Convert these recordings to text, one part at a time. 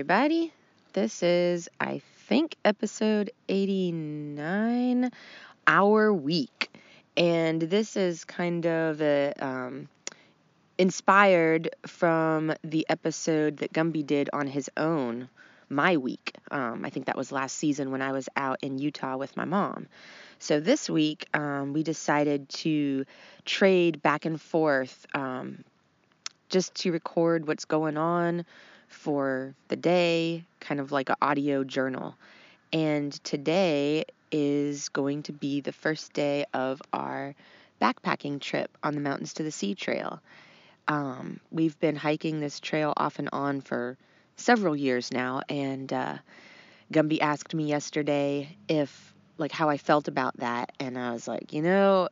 Everybody, this is I think episode 89, Our Week. And this is kind of a, um, inspired from the episode that Gumby did on his own, My Week. Um, I think that was last season when I was out in Utah with my mom. So this week, um, we decided to trade back and forth um, just to record what's going on for the day, kind of like an audio journal. And today is going to be the first day of our backpacking trip on the Mountains to the Sea Trail. Um, we've been hiking this trail off and on for several years now, and uh, Gumby asked me yesterday if, like, how I felt about that, and I was like, you know,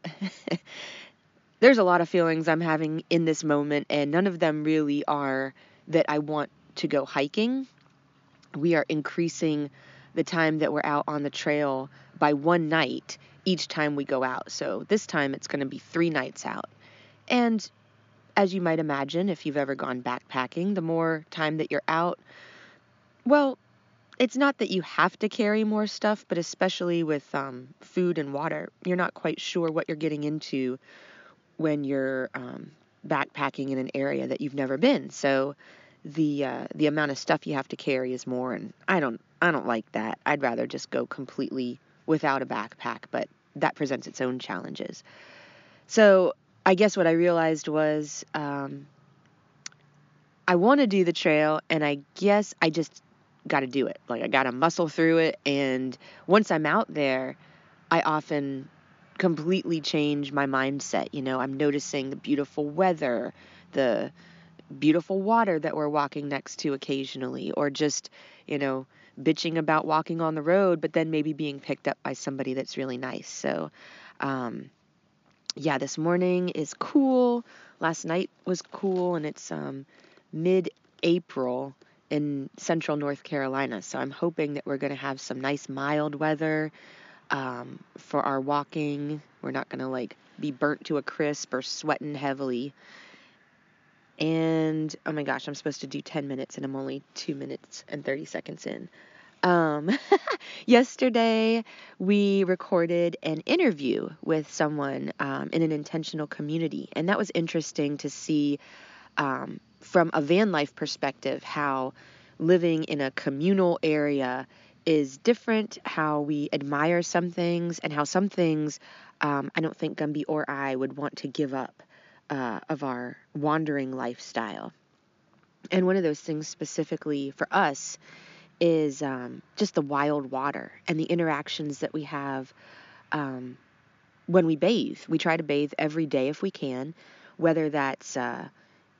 there's a lot of feelings I'm having in this moment, and none of them really are that I want to go hiking, we are increasing the time that we're out on the trail by one night each time we go out. So this time it's going to be three nights out. And as you might imagine, if you've ever gone backpacking, the more time that you're out, well, it's not that you have to carry more stuff, but especially with um, food and water, you're not quite sure what you're getting into when you're um, backpacking in an area that you've never been. So the uh, the amount of stuff you have to carry is more and I don't I don't like that. I'd rather just go completely without a backpack, but that presents its own challenges. So I guess what I realized was um, I want to do the trail, and I guess I just got to do it. Like I got to muscle through it, and once I'm out there, I often completely change my mindset. You know, I'm noticing the beautiful weather, the beautiful water that we're walking next to occasionally, or just, you know, bitching about walking on the road, but then maybe being picked up by somebody that's really nice. So, um, yeah, this morning is cool. Last night was cool, and it's um, mid April in central North Carolina. So I'm hoping that we're going to have some nice mild weather um, for our walking. We're not going to like be burnt to a crisp or sweating heavily. And oh my gosh, I'm supposed to do 10 minutes and I'm only 2 minutes and 30 seconds in. Um, yesterday, we recorded an interview with someone um, in an intentional community, and that was interesting to see um, from a van life perspective how living in a communal area is different, how we admire some things, and how some things um, I don't think Gumby or I would want to give up uh, of our wandering lifestyle. And one of those things specifically for us is um, just the wild water and the interactions that we have um, when we bathe. We try to bathe every day if we can, whether that's uh,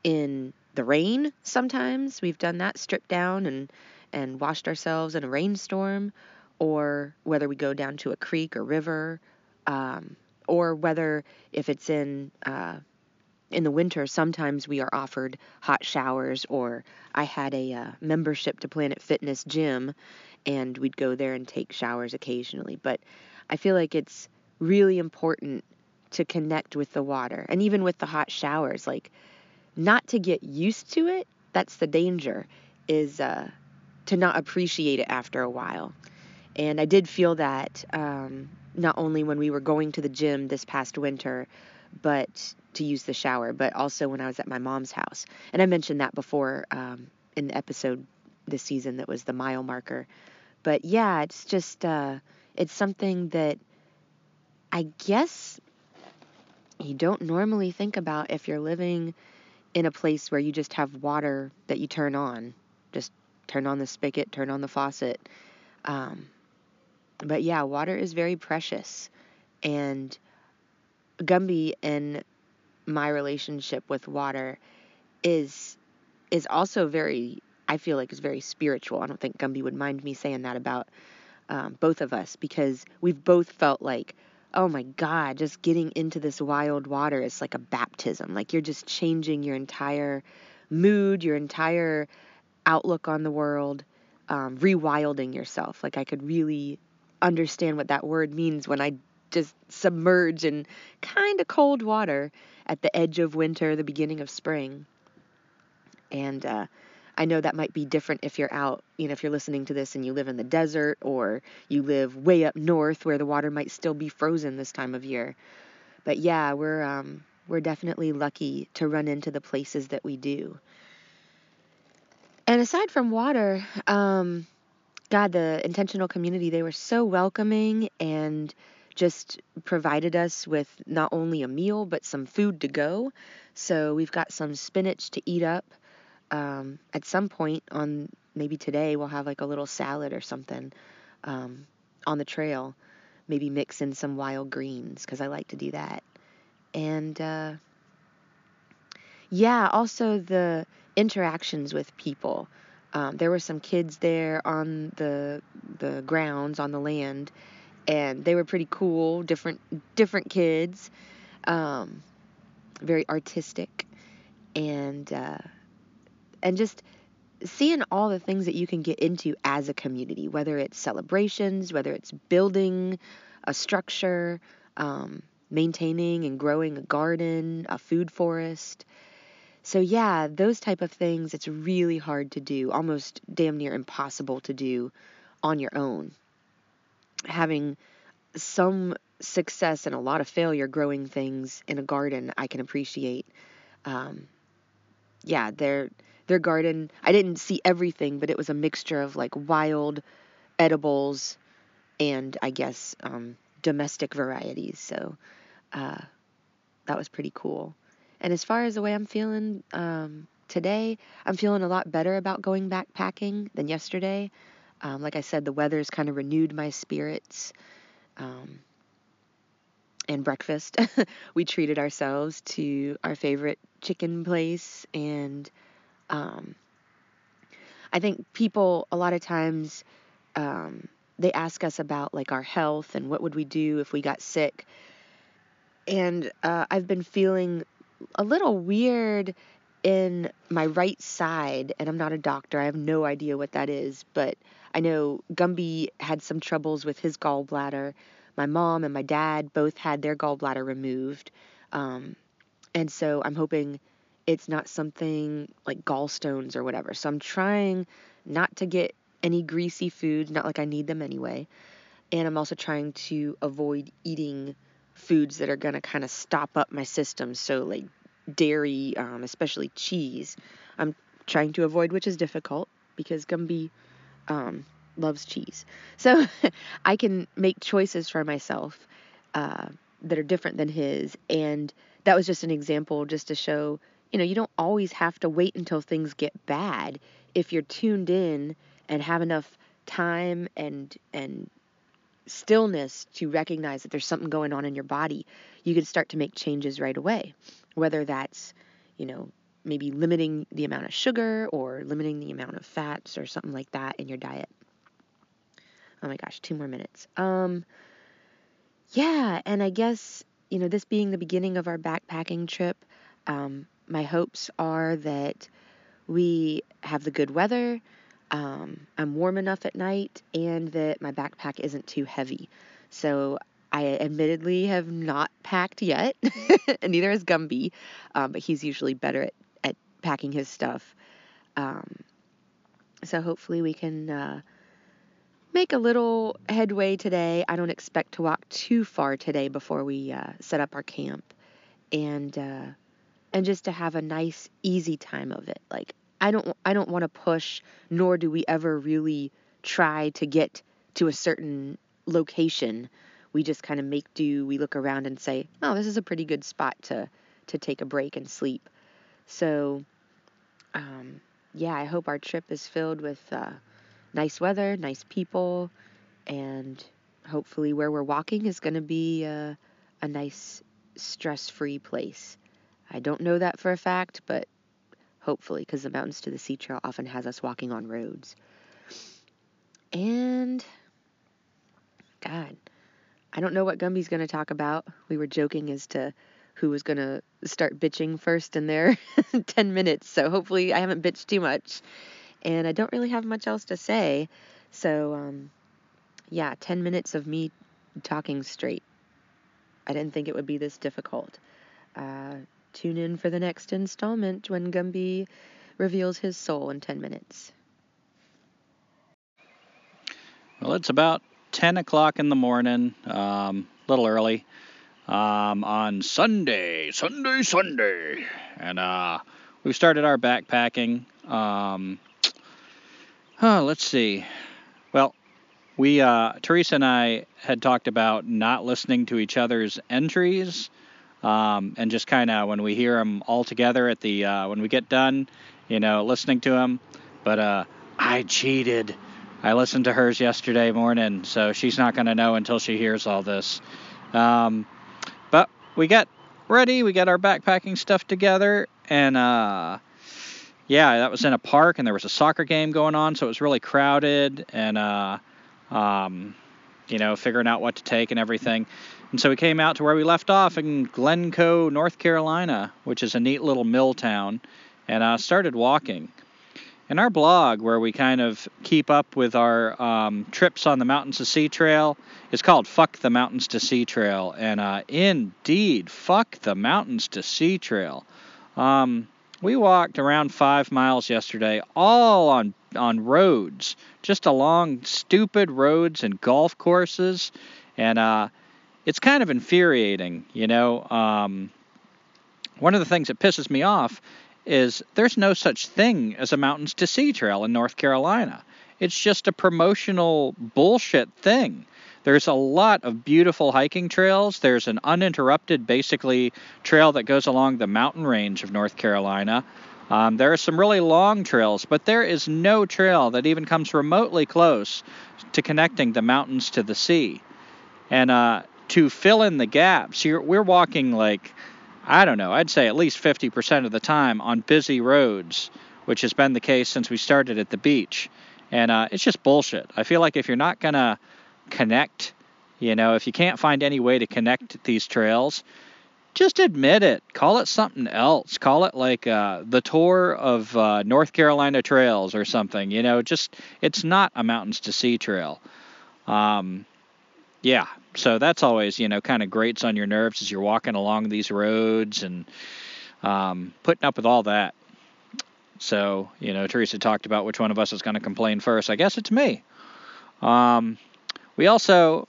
in the rain sometimes. We've done that, stripped down and, and washed ourselves in a rainstorm, or whether we go down to a creek or river, um, or whether if it's in uh, in the winter, sometimes we are offered hot showers, or I had a uh, membership to Planet Fitness gym, and we'd go there and take showers occasionally. But I feel like it's really important to connect with the water and even with the hot showers like not to get used to it that's the danger is uh, to not appreciate it after a while and i did feel that um, not only when we were going to the gym this past winter but to use the shower but also when i was at my mom's house and i mentioned that before um, in the episode this season that was the mile marker but yeah it's just uh, it's something that i guess you don't normally think about if you're living in a place where you just have water that you turn on. Just turn on the spigot, turn on the faucet. Um, but yeah, water is very precious. And Gumby and my relationship with water is is also very I feel like is very spiritual. I don't think Gumby would mind me saying that about um, both of us because we've both felt like oh my God, just getting into this wild water is like a baptism. Like you're just changing your entire mood, your entire outlook on the world, um, rewilding yourself. Like I could really understand what that word means when I just submerge in kind of cold water at the edge of winter, the beginning of spring. And uh, I know that might be different if you're out, you know, if you're listening to this and you live in the desert or you live way up north where the water might still be frozen this time of year. But yeah, we're um, we're definitely lucky to run into the places that we do. And aside from water, um, God, the intentional community, they were so welcoming and just provided us with not only a meal, but some food to go. So we've got some spinach to eat up um, at some point on maybe today we'll have like a little salad or something um, on the trail. Maybe mix in some wild greens because I like to do that. And uh, yeah, also the interactions with people. Um, there were some kids there on the the grounds on the land, and they were pretty cool. Different different kids, um, very artistic, and uh, and just seeing all the things that you can get into as a community, whether it's celebrations, whether it's building a structure, um, maintaining and growing a garden, a food forest. So yeah, those type of things it's really hard to do, almost damn near impossible to do on your own. Having some success and a lot of failure growing things in a garden, I can appreciate. Um, yeah, they're their garden, I didn't see everything, but it was a mixture of like wild edibles and I guess um, domestic varieties. So uh, that was pretty cool. And as far as the way I'm feeling um, today, I'm feeling a lot better about going backpacking than yesterday. Um, like I said, the weather's kind of renewed my spirits. Um, and breakfast, we treated ourselves to our favorite chicken place and um, I think people a lot of times um, they ask us about like our health and what would we do if we got sick. And uh, I've been feeling a little weird in my right side, and I'm not a doctor. I have no idea what that is, but I know Gumby had some troubles with his gallbladder. My mom and my dad both had their gallbladder removed. Um, and so I'm hoping it's not something like gallstones or whatever. So I'm trying not to get any greasy foods, not like I need them anyway. And I'm also trying to avoid eating foods that are going to kind of stop up my system. So, like dairy, um, especially cheese, I'm trying to avoid, which is difficult because Gumby um, loves cheese. So, I can make choices for myself uh, that are different than his. And that was just an example just to show you know, you don't always have to wait until things get bad. If you're tuned in and have enough time and and stillness to recognize that there's something going on in your body, you can start to make changes right away. Whether that's, you know, maybe limiting the amount of sugar or limiting the amount of fats or something like that in your diet. Oh my gosh, two more minutes. Um yeah, and I guess, you know, this being the beginning of our backpacking trip, um, my hopes are that we have the good weather, um, I'm warm enough at night, and that my backpack isn't too heavy. So I admittedly have not packed yet, and neither has Gumby, um, but he's usually better at, packing his stuff. Um, so hopefully we can uh, make a little headway today. I don't expect to walk too far today before we uh, set up our camp, and uh, and just to have a nice, easy time of it. Like I don't I don't want to push, nor do we ever really try to get to a certain location we just kind of make do. We look around and say, "Oh, this is a pretty good spot to to take a break and sleep." So, um, yeah, I hope our trip is filled with uh, nice weather, nice people, and hopefully where we're walking is going to be uh, a nice stress-free place. I don't know that for a fact, but hopefully, because the Mountains to the Sea Trail often has us walking on roads. And God, I don't know what Gumby's going to talk about. We were joking as to who was going to start bitching first in their 10 minutes. So hopefully I haven't bitched too much. And I don't really have much else to say. So, um, yeah, 10 minutes of me talking straight. I didn't think it would be this difficult. Uh, tune in for the next installment when Gumby reveals his soul in 10 minutes. Well, it's about 10 o'clock in the morning, um, a little early, um, on Sunday, Sunday, Sunday. And uh, we started our backpacking. Um, oh, let's see. Well, we, uh, Teresa and I had talked about not listening to each other's entries. Um, and just kind of when we hear them all together at the uh, when we get done, you know, listening to them. But uh, I cheated I listened to hers yesterday morning, so she's not going to know until she hears all this. Um, we got ready, we got our backpacking stuff together, and uh, yeah, that was in a park, and there was a soccer game going on, so it was really crowded, and uh, um, you know, figuring out what to take and everything. And so we came out to where we left off in Glencoe, North Carolina, which is a neat little mill town, and uh, started walking in our blog where we kind of keep up with our um, trips on the Mountains to Sea Trail. It's called Fuck the Mountains to Sea Trail. And uh, indeed, fuck the Mountains to Sea Trail. Um, we walked around five miles yesterday, all on, on roads, just along stupid roads and golf courses. And uh, it's kind of infuriating, you know. Um, one of the things that pisses me off is there's no such thing as a Mountains to Sea Trail in North Carolina. It's just a promotional bullshit thing. There's a lot of beautiful hiking trails. There's an uninterrupted, basically, trail that goes along the mountain range of North Carolina. Um, there are some really long trails, but there is no trail that even comes remotely close to connecting the mountains to the sea. And uh, to fill in the gaps, we're walking like I don't know, I'd say at least 50% of the time on busy roads, which has been the case since we started at the beach. And uh, it's just bullshit. I feel like if you're not going to connect, you know, if you can't find any way to connect these trails, just admit it. Call it something else. Call it like uh, the tour of uh, North Carolina trails or something. You know, just it's not a mountains to sea trail. Um, yeah, so that's always you know kind of grates on your nerves as you're walking along these roads and um, putting up with all that. So you know, Teresa talked about which one of us is going to complain first. I guess it's me. Um, we also,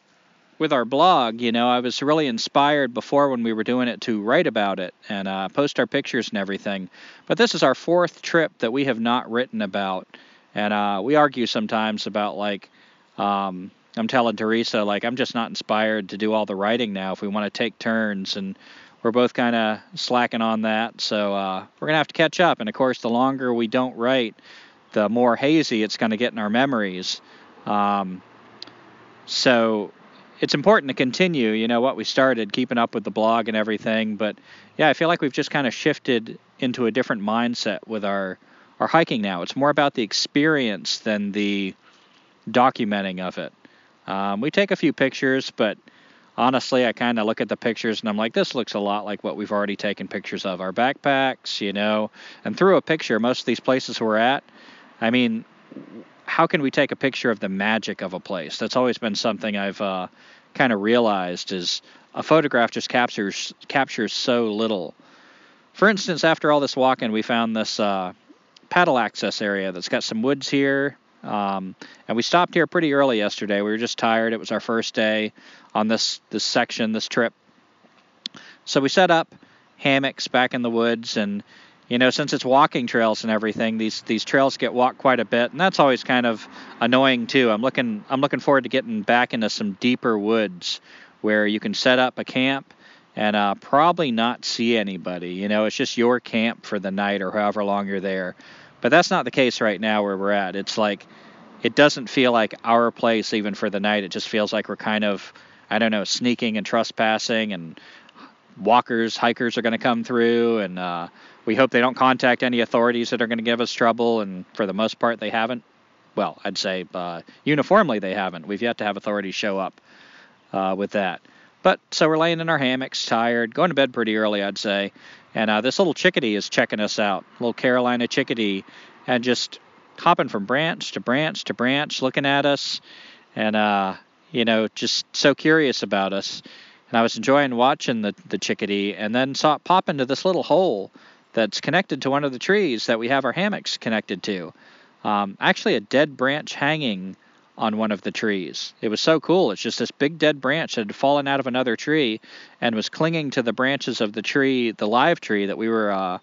with our blog, you know, I was really inspired before when we were doing it to write about it and uh, post our pictures and everything. But this is our fourth trip that we have not written about, and uh, we argue sometimes about like. Um, I'm telling Teresa, like, I'm just not inspired to do all the writing now if we want to take turns. And we're both kind of slacking on that. So uh, we're going to have to catch up. And of course, the longer we don't write, the more hazy it's going to get in our memories. Um, so it's important to continue, you know, what we started, keeping up with the blog and everything. But yeah, I feel like we've just kind of shifted into a different mindset with our our hiking now. It's more about the experience than the documenting of it. Um, we take a few pictures, but honestly, I kind of look at the pictures and I'm like, this looks a lot like what we've already taken pictures of our backpacks, you know. And through a picture, most of these places we're at, I mean, how can we take a picture of the magic of a place? That's always been something I've uh, kind of realized is a photograph just captures captures so little. For instance, after all this walking, we found this uh, paddle access area that's got some woods here. Um, and we stopped here pretty early yesterday. We were just tired. It was our first day on this this section, this trip. So we set up hammocks back in the woods, and you know, since it's walking trails and everything, these these trails get walked quite a bit, and that's always kind of annoying too. I'm looking I'm looking forward to getting back into some deeper woods where you can set up a camp and uh, probably not see anybody. You know, it's just your camp for the night or however long you're there. But that's not the case right now where we're at. It's like it doesn't feel like our place even for the night. It just feels like we're kind of I don't know sneaking and trespassing and walkers, hikers are going to come through, and uh, we hope they don't contact any authorities that are going to give us trouble. And for the most part, they haven't. Well, I'd say uh, uniformly they haven't. We've yet to have authorities show up uh, with that. But so we're laying in our hammocks, tired, going to bed pretty early, I'd say. And uh, this little chickadee is checking us out, little Carolina chickadee, and just hopping from branch to branch to branch, looking at us, and uh, you know, just so curious about us. And I was enjoying watching the, the chickadee, and then saw it pop into this little hole that's connected to one of the trees that we have our hammocks connected to. Um, actually, a dead branch hanging on one of the trees. It was so cool. It's just this big dead branch that had fallen out of another tree and was clinging to the branches of the tree, the live tree that we were uh,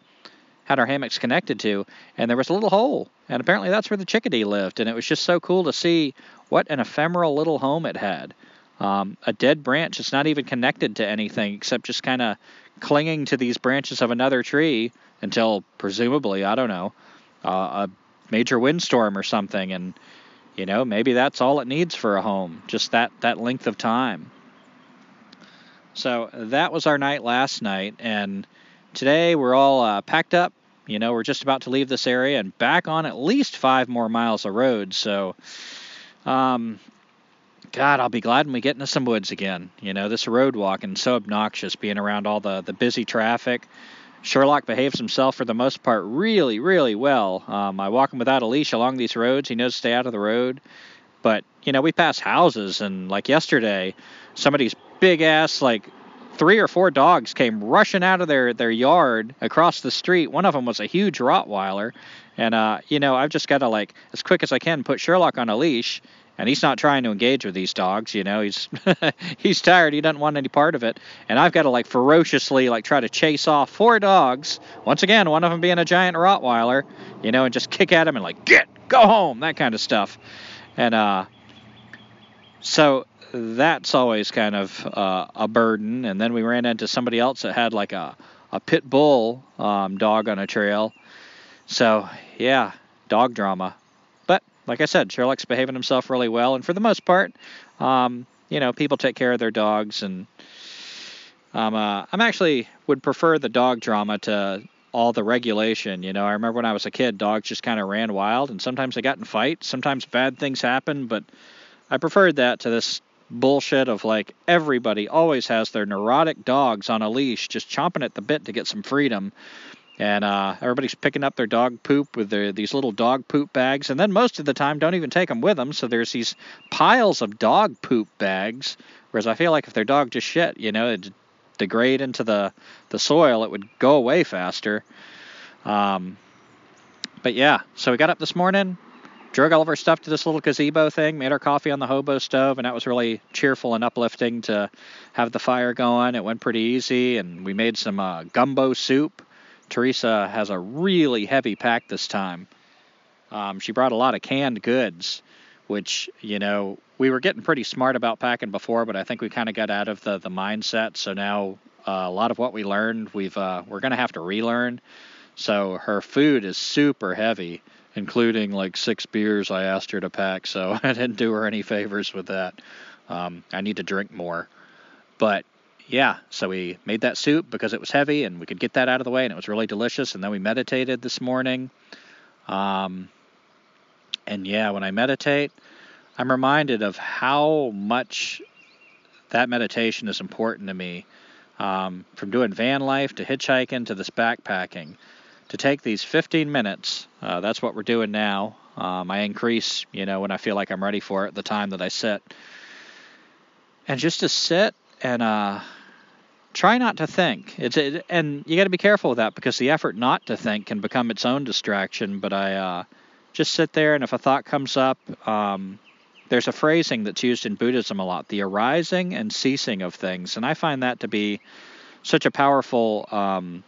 had our hammocks connected to, and there was a little hole, and apparently that's where the chickadee lived, and it was just so cool to see what an ephemeral little home it had. Um, a dead branch is not even connected to anything except just kind of clinging to these branches of another tree until presumably, I don't know, uh, a major windstorm or something. And, you know, maybe that's all it needs for a home, just that, that length of time. So that was our night last night. And today we're all uh, packed up. You know, we're just about to leave this area and back on at least five more miles of road. So, um, God, I'll be glad when we get into some woods again. You know, this road walking so obnoxious, being around all the the busy traffic. Sherlock behaves himself for the most part really, really well. Um, I walk him without a leash along these roads. He knows to stay out of the road. But you know, we pass houses, and like yesterday, somebody's big ass like three or four dogs came rushing out of their their yard across the street. One of them was a huge Rottweiler, and uh, you know, I've just got to like as quick as I can put Sherlock on a leash and he's not trying to engage with these dogs you know he's he's tired he doesn't want any part of it. And i've got to like ferociously like try to chase off four dogs once again one of them being a giant rottweiler you know and just kick at him and like get go home that kind of stuff. And uh so that's always kind of uh, a burden. And then we ran into somebody else that had like a a pit bull um, dog on a trail. So yeah dog drama like I said, Sherlock's behaving himself really well, and for the most part, um, you know, people take care of their dogs, and um, uh, I'm actually would prefer the dog drama to all the regulation. You know, I remember when I was a kid, dogs just kind of ran wild, and sometimes they got in fights, sometimes bad things happened, but I preferred that to this bullshit of like everybody always has their neurotic dogs on a leash just chomping at the bit to get some freedom and uh, everybody's picking up their dog poop with their, these little dog poop bags, and then most of the time don't even take them with them. So there's these piles of dog poop bags. Whereas I feel like if their dog just shit, you know, it'd degrade into the the soil, it would go away faster. Um, but yeah, so we got up this morning, drug all of our stuff to this little gazebo thing, made our coffee on the hobo stove, and that was really cheerful and uplifting to have the fire going. It went pretty easy, and we made some uh, gumbo soup Teresa has a really heavy pack this time. Um, she brought a lot of canned goods, which you know we were getting pretty smart about packing before, but I think we kind of got out of the the mindset. So now uh, a lot of what we learned, we've uh, we're gonna have to relearn. So her food is super heavy, including like six beers I asked her to pack. So I didn't do her any favors with that. Um, I need to drink more, but yeah, so we made that soup because it was heavy and we could get that out of the way and it was really delicious. And then we meditated this morning. Um, and yeah, when I meditate, I'm reminded of how much that meditation is important to me. Um, from doing van life to hitchhiking to this backpacking, to take these 15 minutes, uh, that's what we're doing now. Um, I increase, you know, when I feel like I'm ready for it, the time that I sit and just to sit and uh, try not to think. It's it, and you got to be careful with that because the effort not to think can become its own distraction. But I uh, just sit there, and if a thought comes up, um, there's a phrasing that's used in Buddhism a lot: the arising and ceasing of things, and I find that to be such a powerful um,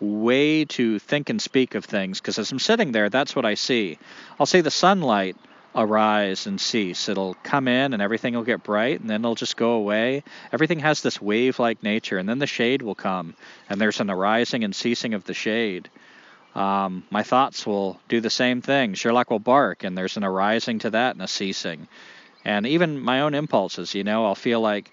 way to think and speak of things. Because as I'm sitting there, that's what I see. I'll see the sunlight arise and cease. It'll come in and everything will get bright and then it'll just go away. Everything has this wave like nature and then the shade will come and there's an arising and ceasing of the shade. Um, my thoughts will do the same thing. Sherlock will bark and there's an arising to that and a ceasing. And even my own impulses, you know, I'll feel like,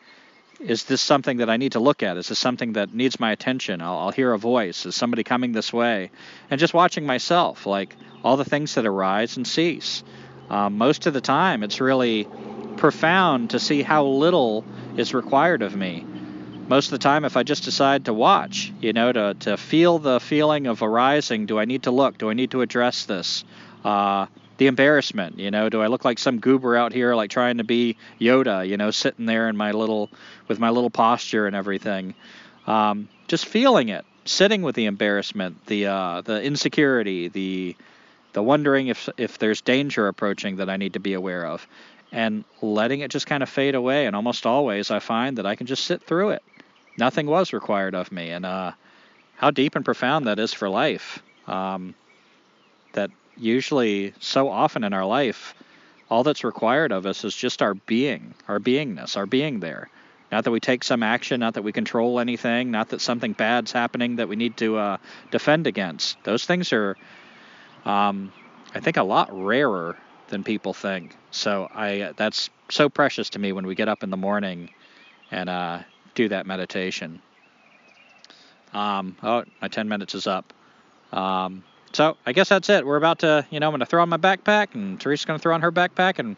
is this something that I need to look at? Is this something that needs my attention? I'll, I'll hear a voice. Is somebody coming this way? And just watching myself, like all the things that arise and cease. Um, most of the time, it's really profound to see how little is required of me. Most of the time, if I just decide to watch, you know, to, to feel the feeling of arising, do I need to look? Do I need to address this? Uh, the embarrassment, you know, do I look like some goober out here, like trying to be Yoda, you know, sitting there in my little, with my little posture and everything? Um, just feeling it, sitting with the embarrassment, the uh, the insecurity, the the wondering if if there's danger approaching that I need to be aware of, and letting it just kind of fade away. And almost always, I find that I can just sit through it. Nothing was required of me, and uh, how deep and profound that is for life. Um, that usually, so often in our life, all that's required of us is just our being, our beingness, our being there. Not that we take some action, not that we control anything, not that something bad's happening that we need to uh, defend against. Those things are um, I think a lot rarer than people think. So I that's so precious to me when we get up in the morning and uh, do that meditation. Um, oh, my 10 minutes is up. Um, so I guess that's it. We're about to, you know, I'm going to throw on my backpack, and Teresa's going to throw on her backpack, and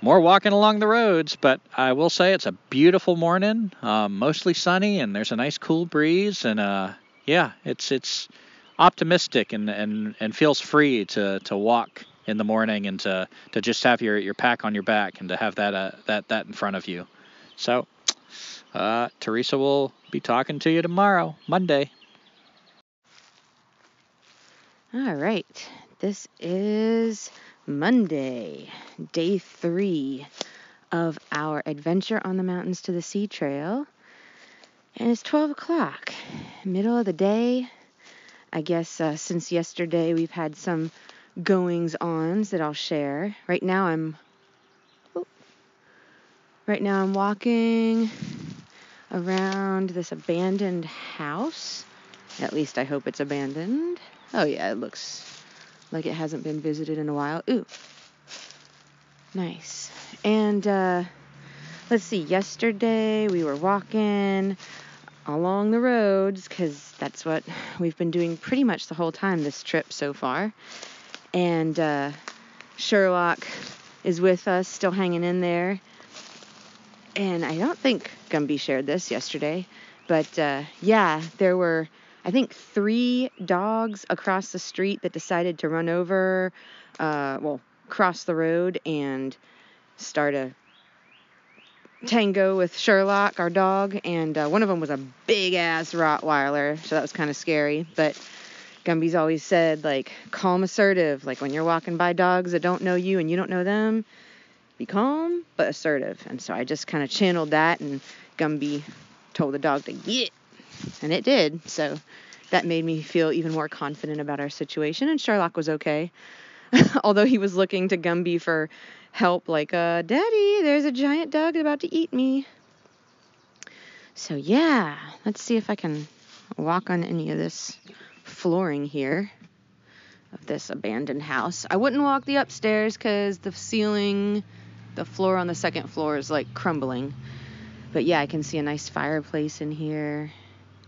more walking along the roads. But I will say it's a beautiful morning, um, mostly sunny, and there's a nice cool breeze, and uh, yeah, it's it's optimistic and, and, and feels free to, to walk in the morning and to, to just have your, your pack on your back and to have that uh, that that in front of you. So uh, Teresa will be talking to you tomorrow, Monday. All right. This is Monday, day three of our adventure on the mountains to the sea trail. And it's 12 o'clock, middle of the day. I guess uh, since yesterday we've had some goings ons that I'll share. Right now I'm oh, right now I'm walking around this abandoned house. At least I hope it's abandoned. Oh yeah, it looks like it hasn't been visited in a while. Ooh. Nice. And uh let's see, yesterday we were walking along the roads because that's what we've been doing pretty much the whole time this trip so far. And uh, Sherlock is with us, still hanging in there. And I don't think Gumby shared this yesterday, but uh, yeah, there were, I think, three dogs across the street that decided to run over, uh, well, cross the road and start a tango with Sherlock, our dog, and uh, one of them was a big ass Rottweiler, so that was kind of scary. But Gumby's always said, like, calm, assertive. Like, when you're walking by dogs that don't know you and you don't know them, be calm but assertive. And so I just kind of channeled that, and Gumby told the dog to get, and it did. So that made me feel even more confident about our situation, and Sherlock was okay. Although he was looking to Gumby for help, like, uh, Daddy, there's a giant dog about to eat me. So, yeah, let's see if I can walk on any of this flooring here of this abandoned house. I wouldn't walk the upstairs because the ceiling, the floor on the second floor is like crumbling. But yeah, I can see a nice fireplace in here.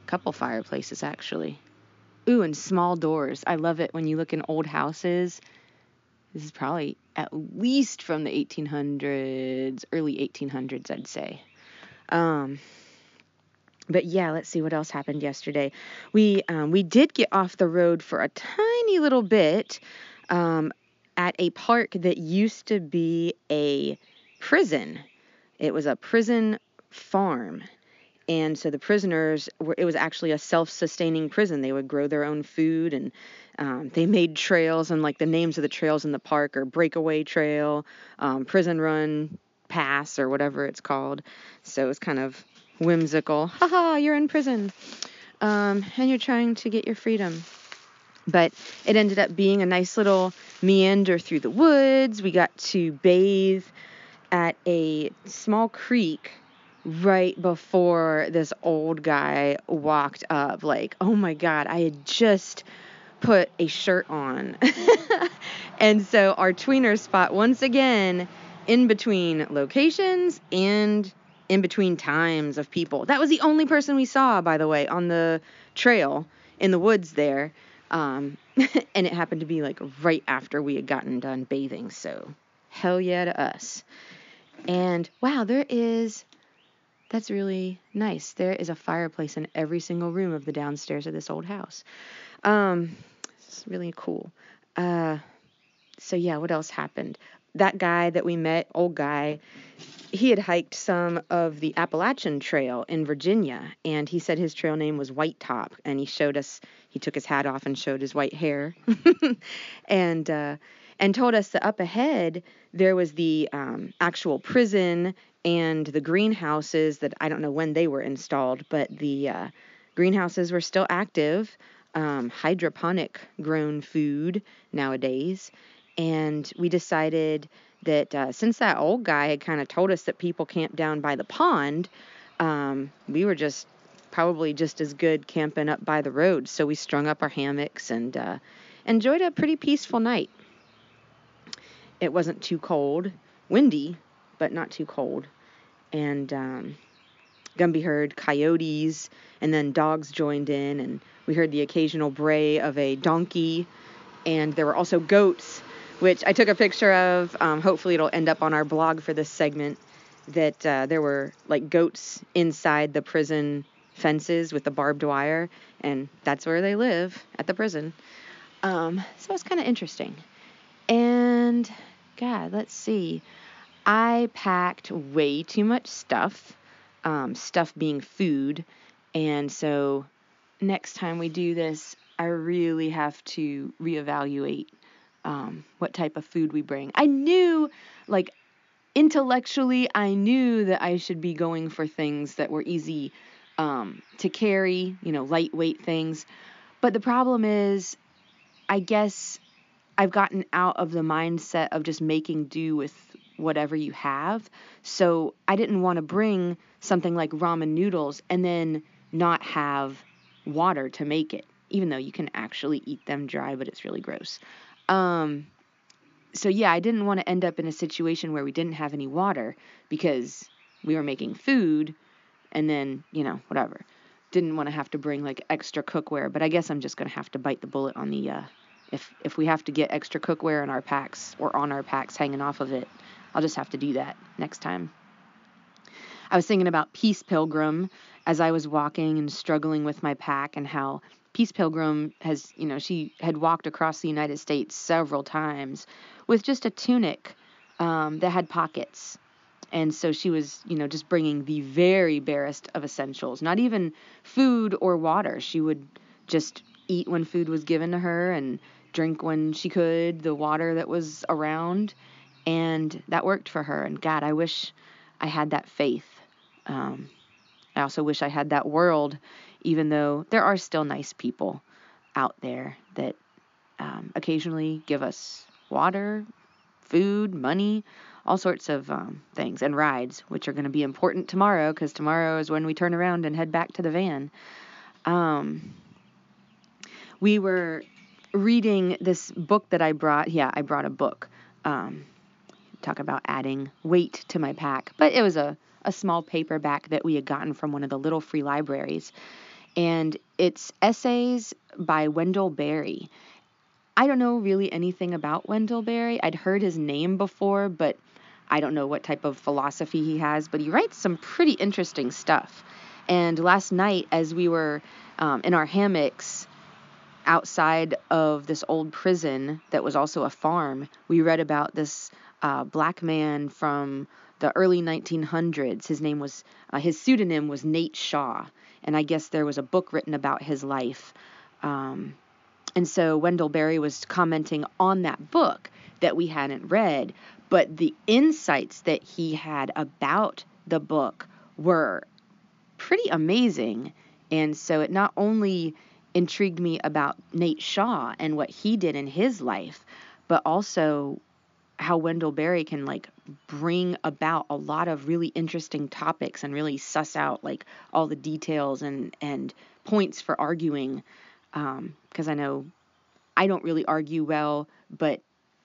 A couple fireplaces, actually. Ooh, and small doors. I love it when you look in old houses this is probably at least from the 1800s, early 1800s, I'd say. Um, but yeah, let's see what else happened yesterday. We um, we did get off the road for a tiny little bit um, at a park that used to be a prison. It was a prison farm. And so the prisoners were, it was actually a self sustaining prison. They would grow their own food and um, they made trails, and like the names of the trails in the park are Breakaway Trail, um, Prison Run Pass, or whatever it's called. So it's kind of whimsical. Haha, you're in prison. Um, and you're trying to get your freedom. But it ended up being a nice little meander through the woods. We got to bathe at a small creek right before this old guy walked up. Like, oh my God, I had just put a shirt on. and so our tweener spot, once again, in between locations and in between times of people. That was the only person we saw, by the way, on the trail in the woods there. Um, and it happened to be like right after we had gotten done bathing. So hell yeah to us. And wow, there is. That's really nice. There is a fireplace in every single room of the downstairs of this old house. Um, it's really cool. Uh, so yeah, what else happened? That guy that we met, old guy, he had hiked some of the Appalachian Trail in Virginia, and he said his trail name was White Top, and he showed us. He took his hat off and showed his white hair, and uh, and told us that up ahead there was the um, actual prison and the greenhouses that I don't know when they were installed, but the uh, greenhouses were still active, um, hydroponic grown food nowadays. And we decided that uh, since that old guy had kind of told us that people camp down by the pond, um, we were just probably just as good camping up by the road. So we strung up our hammocks and uh, enjoyed a pretty peaceful night. It wasn't too cold, windy, but not too cold. And um, Gumby heard coyotes, and then dogs joined in, and we heard the occasional bray of a donkey, and there were also goats, which I took a picture of. Um, hopefully, it'll end up on our blog for this segment. That uh, there were like goats inside the prison fences with the barbed wire, and that's where they live at the prison. Um, so it's kind of interesting. And God, let's see. I packed way too much stuff, um, stuff being food. And so next time we do this, I really have to reevaluate um, what type of food we bring. I knew, like, intellectually, I knew that I should be going for things that were easy um, to carry, you know, lightweight things. But the problem is, I guess I've gotten out of the mindset of just making do with whatever you have. So I didn't want to bring something like ramen noodles and then not have water to make it, even though you can actually eat them dry, but it's really gross. Um, so yeah, I didn't want to end up in a situation where we didn't have any water because we were making food and then, you know, whatever. Didn't want to have to bring like extra cookware, but I guess I'm just going to have to bite the bullet on the uh, if if we have to get extra cookware in our packs or on our packs hanging off of it, I'll just have to do that next time. I was thinking about Peace Pilgrim as I was walking and struggling with my pack and how Peace Pilgrim has, you know, she had walked across the United States several times with just a tunic um, that had pockets. And so she was, you know, just bringing the very barest of essentials, not even food or water. She would just eat when food was given to her and drink when she could, the water that was around, and that worked for her. And God, I wish I had that faith. Um, I also wish I had that world, even though there are still nice people out there that um, occasionally give us water, food, money, all sorts of um, things, and rides, which are going to be important tomorrow because tomorrow is when we turn around and head back to the van. Um, we were reading this book that I brought. Yeah, I brought a book. Um, talk about adding weight to my pack, but it was a, a small paperback that we had gotten from one of the little free libraries. And it's essays by Wendell Berry. I don't know really anything about Wendell Berry. I'd heard his name before, but I don't know what type of philosophy he has, but he writes some pretty interesting stuff. And last night, as we were um, in our hammocks, outside of this old prison that was also a farm, we read about this uh, black man from the early 1900s. His name was uh, his pseudonym was Nate Shaw, and I guess there was a book written about his life. Um, and so Wendell Berry was commenting on that book that we hadn't read, but the insights that he had about the book were pretty amazing. And so it not only intrigued me about Nate Shaw and what he did in his life, but also how Wendell Berry can like bring about a lot of really interesting topics and really suss out like all the details and and points for arguing. Um, because um, I know I don't really argue well, but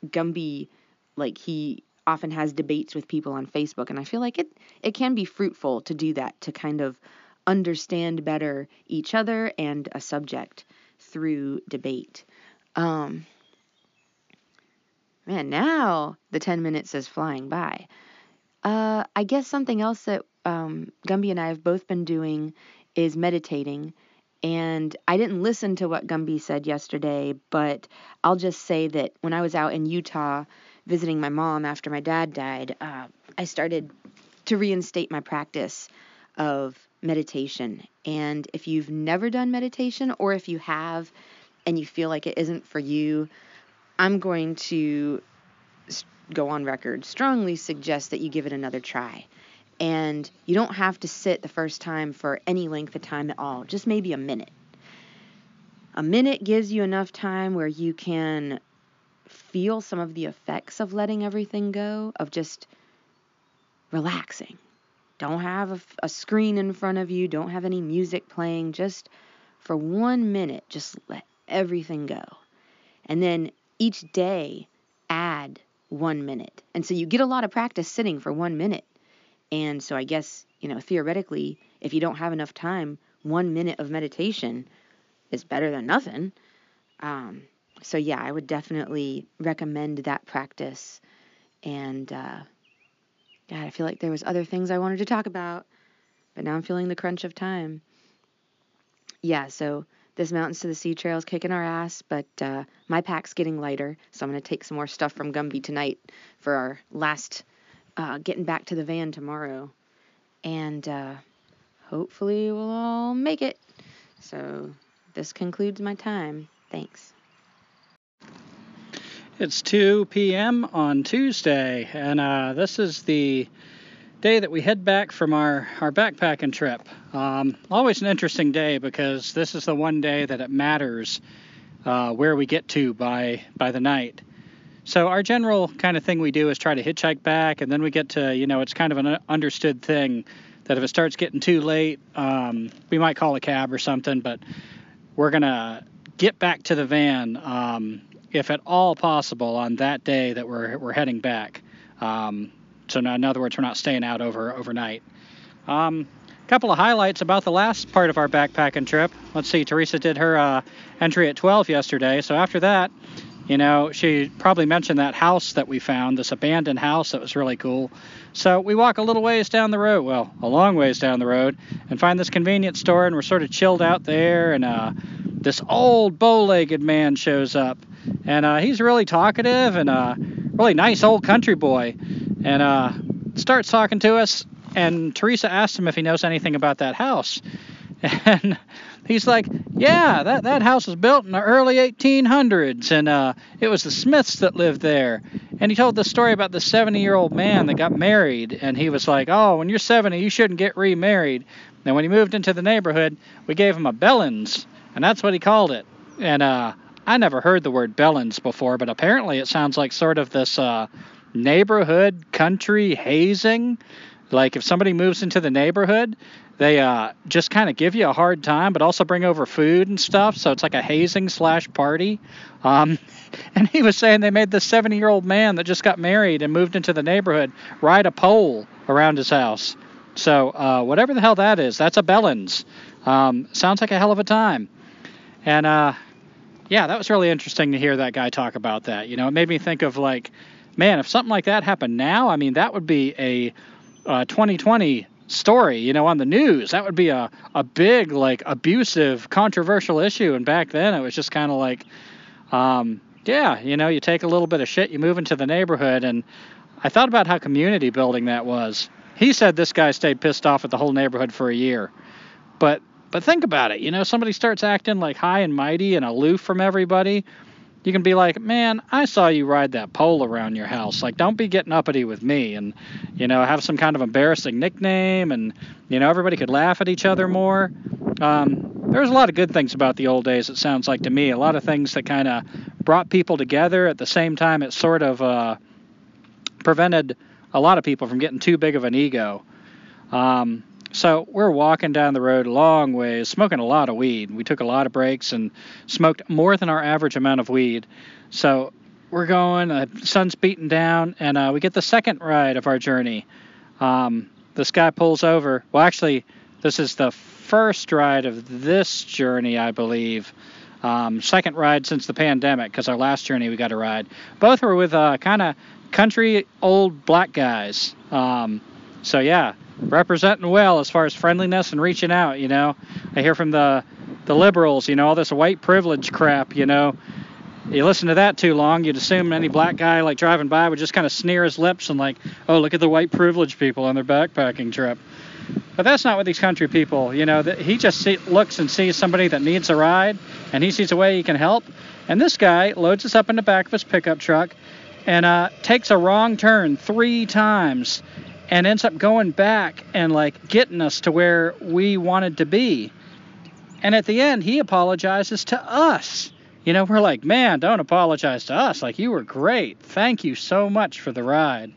Gumby, like he often has debates with people on Facebook, and I feel like it it can be fruitful to do that to kind of understand better each other and a subject through debate. Um, man, now the 10 minutes is flying by. Uh, I guess something else that um, Gumby and I have both been doing is meditating. And I didn't listen to what Gumby said yesterday, but I'll just say that when I was out in Utah visiting my mom after my dad died, uh, I started to reinstate my practice of meditation. And if you've never done meditation, or if you have and you feel like it isn't for you, I'm going to go on record strongly suggest that you give it another try. And you don't have to sit the first time for any length of time at all, just maybe a minute. A minute gives you enough time where you can feel some of the effects of letting everything go, of just relaxing. Don't have a, a, screen in front of you, don't have any music playing, just for one minute, just let everything go. And then each day, add one minute. And so you get a lot of practice sitting for one minute. And so I guess, you know, theoretically, if you don't have enough time, one minute of meditation is better than nothing. Um, so yeah, I would definitely recommend that practice. And uh, God, I feel like there was other things I wanted to talk about, but now I'm feeling the crunch of time. Yeah, so this Mountains to the Sea trail is kicking our ass, but uh, my pack's getting lighter, so I'm going to take some more stuff from Gumby tonight for our last uh, getting back to the van tomorrow. And uh, hopefully we'll all make it. So this concludes my time. Thanks. It's 2 p.m. on Tuesday, and uh, this is the day that we head back from our, our backpacking trip. Um, always an interesting day because this is the one day that it matters uh, where we get to by by the night. So our general kind of thing we do is try to hitchhike back, and then we get to you know it's kind of an understood thing that if it starts getting too late, um, we might call a cab or something, but we're gonna get back to the van um, if at all possible, on that day that we're, we're heading back. Um, so, in other words, we're not staying out over overnight. A um, couple of highlights about the last part of our backpacking trip. Let's see, Teresa did her uh, entry at 12 yesterday. So, after that, you know, she probably mentioned that house that we found, this abandoned house that was really cool. So we walk a little ways down the road, well, a long ways down the road, and find this convenience store, and we're sort of chilled out there. And uh, this old bow-legged man shows up, and uh, he's really talkative and a uh, really nice old country boy, and uh, starts talking to us. And Teresa asks him if he knows anything about that house, and he's like, "Yeah, that that house was built in the early 1800s, and uh, it was the Smiths that lived there." And he told the story about the 70-year-old man that got married, and he was like, "Oh, when you're 70, you shouldn't get remarried." And when he moved into the neighborhood, we gave him a Bellins, and that's what he called it. And uh, I never heard the word Bellins before, but apparently it sounds like sort of this uh, neighborhood country hazing. Like if somebody moves into the neighborhood, they uh, just kind of give you a hard time, but also bring over food and stuff. So it's like a hazing slash party. Um, and he was saying they made this 70 year old man that just got married and moved into the neighborhood ride a pole around his house. So uh, whatever the hell that is, that's a Bellins. Um, sounds like a hell of a time. And uh, yeah, that was really interesting to hear that guy talk about that. You know, it made me think of like, man, if something like that happened now, I mean, that would be a uh, 2020 story, you know, on the news. That would be a, a big, like, abusive, controversial issue. And back then, it was just kind of like, um, yeah, you know, you take a little bit of shit, you move into the neighborhood, and I thought about how community building that was. He said this guy stayed pissed off at the whole neighborhood for a year. But but think about it. You know, somebody starts acting like high and mighty and aloof from everybody. You can be like, man, I saw you ride that pole around your house. Like, don't be getting uppity with me. And, you know, have some kind of embarrassing nickname. And, you know, everybody could laugh at each other more. Um, there's a lot of good things about the old days, it sounds like to me. A lot of things that kind of brought people together. At the same time, it sort of uh, prevented a lot of people from getting too big of an ego. Um, so we're walking down the road a long ways, smoking a lot of weed. We took a lot of breaks and smoked more than our average amount of weed. So we're going, the sun's beating down, and uh, we get the second ride of our journey. Um, this guy pulls over. Well, actually, this is the first ride of this journey, I believe. Um, second ride since the pandemic, because our last journey we got a ride. Both were with uh, kind of country old black guys. Um, so yeah, representing well as far as friendliness and reaching out. You know, I hear from the the liberals, you know, all this white privilege crap. You know, you listen to that too long, you'd assume any black guy like driving by would just kind of sneer his lips and like, oh, look at the white privilege people on their backpacking trip. But that's not what these country people, you know, he just see, looks and sees somebody that needs a ride and he sees a way he can help. And this guy loads us up in the back of his pickup truck and uh, takes a wrong turn three times and ends up going back and like getting us to where we wanted to be. And at the end, he apologizes to us. You know, we're like, man, don't apologize to us. Like, you were great. Thank you so much for the ride.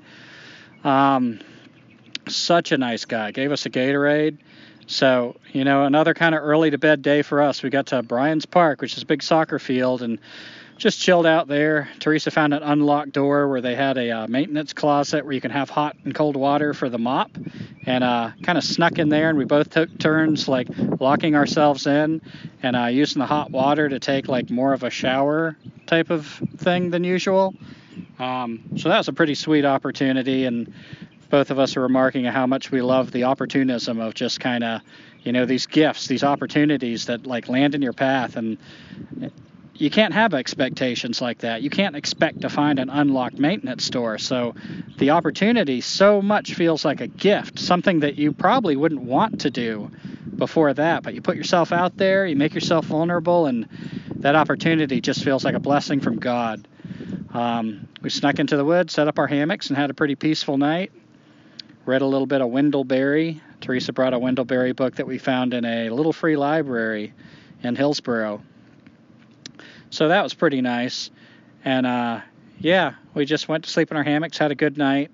Um, such a nice guy. Gave us a Gatorade. So, you know, another kind of early to bed day for us. We got to Bryans Park, which is a big soccer field, and just chilled out there. Teresa found an unlocked door where they had a uh, maintenance closet where you can have hot and cold water for the mop, and uh, kind of snuck in there. And we both took turns like locking ourselves in and uh, using the hot water to take like more of a shower type of thing than usual. Um, so that was a pretty sweet opportunity, and both of us are remarking how much we love the opportunism of just kind of, you know, these gifts, these opportunities that like land in your path, and you can't have expectations like that. You can't expect to find an unlocked maintenance store. So the opportunity so much feels like a gift, something that you probably wouldn't want to do before that. But you put yourself out there, you make yourself vulnerable, and that opportunity just feels like a blessing from God. Um, we snuck into the woods, set up our hammocks, and had a pretty peaceful night. Read a little bit of Wendell Berry. Teresa brought a Wendell Berry book that we found in a little free library in Hillsborough. So that was pretty nice. And uh, yeah, we just went to sleep in our hammocks, had a good night.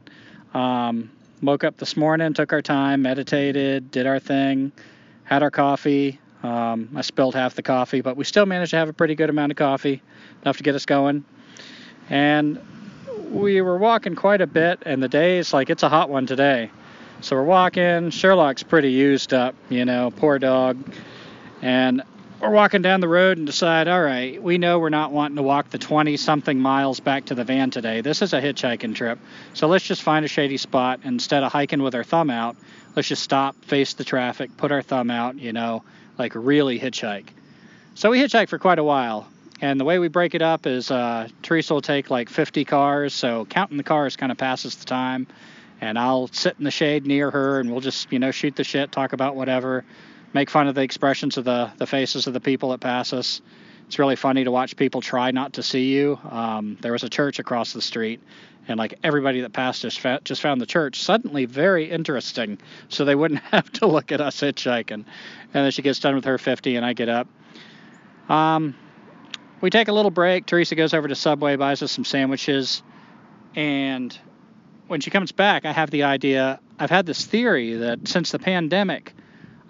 Um, woke up this morning, took our time, meditated, did our thing, had our coffee. Um, I spilled half the coffee, but we still managed to have a pretty good amount of coffee, enough to get us going. And we were walking quite a bit, and the day is like it's a hot one today. So we're walking. Sherlock's pretty used up, you know, poor dog. And we're walking down the road and decide, all right, we know we're not wanting to walk the 20 something miles back to the van today. This is a hitchhiking trip. So let's just find a shady spot. Instead of hiking with our thumb out, let's just stop, face the traffic, put our thumb out, you know, like really hitchhike. So we hitchhike for quite a while. And the way we break it up is uh, Teresa will take like 50 cars. So counting the cars kind of passes the time. And I'll sit in the shade near her and we'll just, you know, shoot the shit, talk about whatever make fun of the expressions of the, the faces of the people that pass us. It's really funny to watch people try not to see you. Um, there was a church across the street, and like everybody that passed us fa- just found the church suddenly very interesting, so they wouldn't have to look at us hitchhiking. And then she gets done with her 50, and I get up. Um, we take a little break. Teresa goes over to Subway, buys us some sandwiches, and when she comes back, I have the idea. I've had this theory that since the pandemic,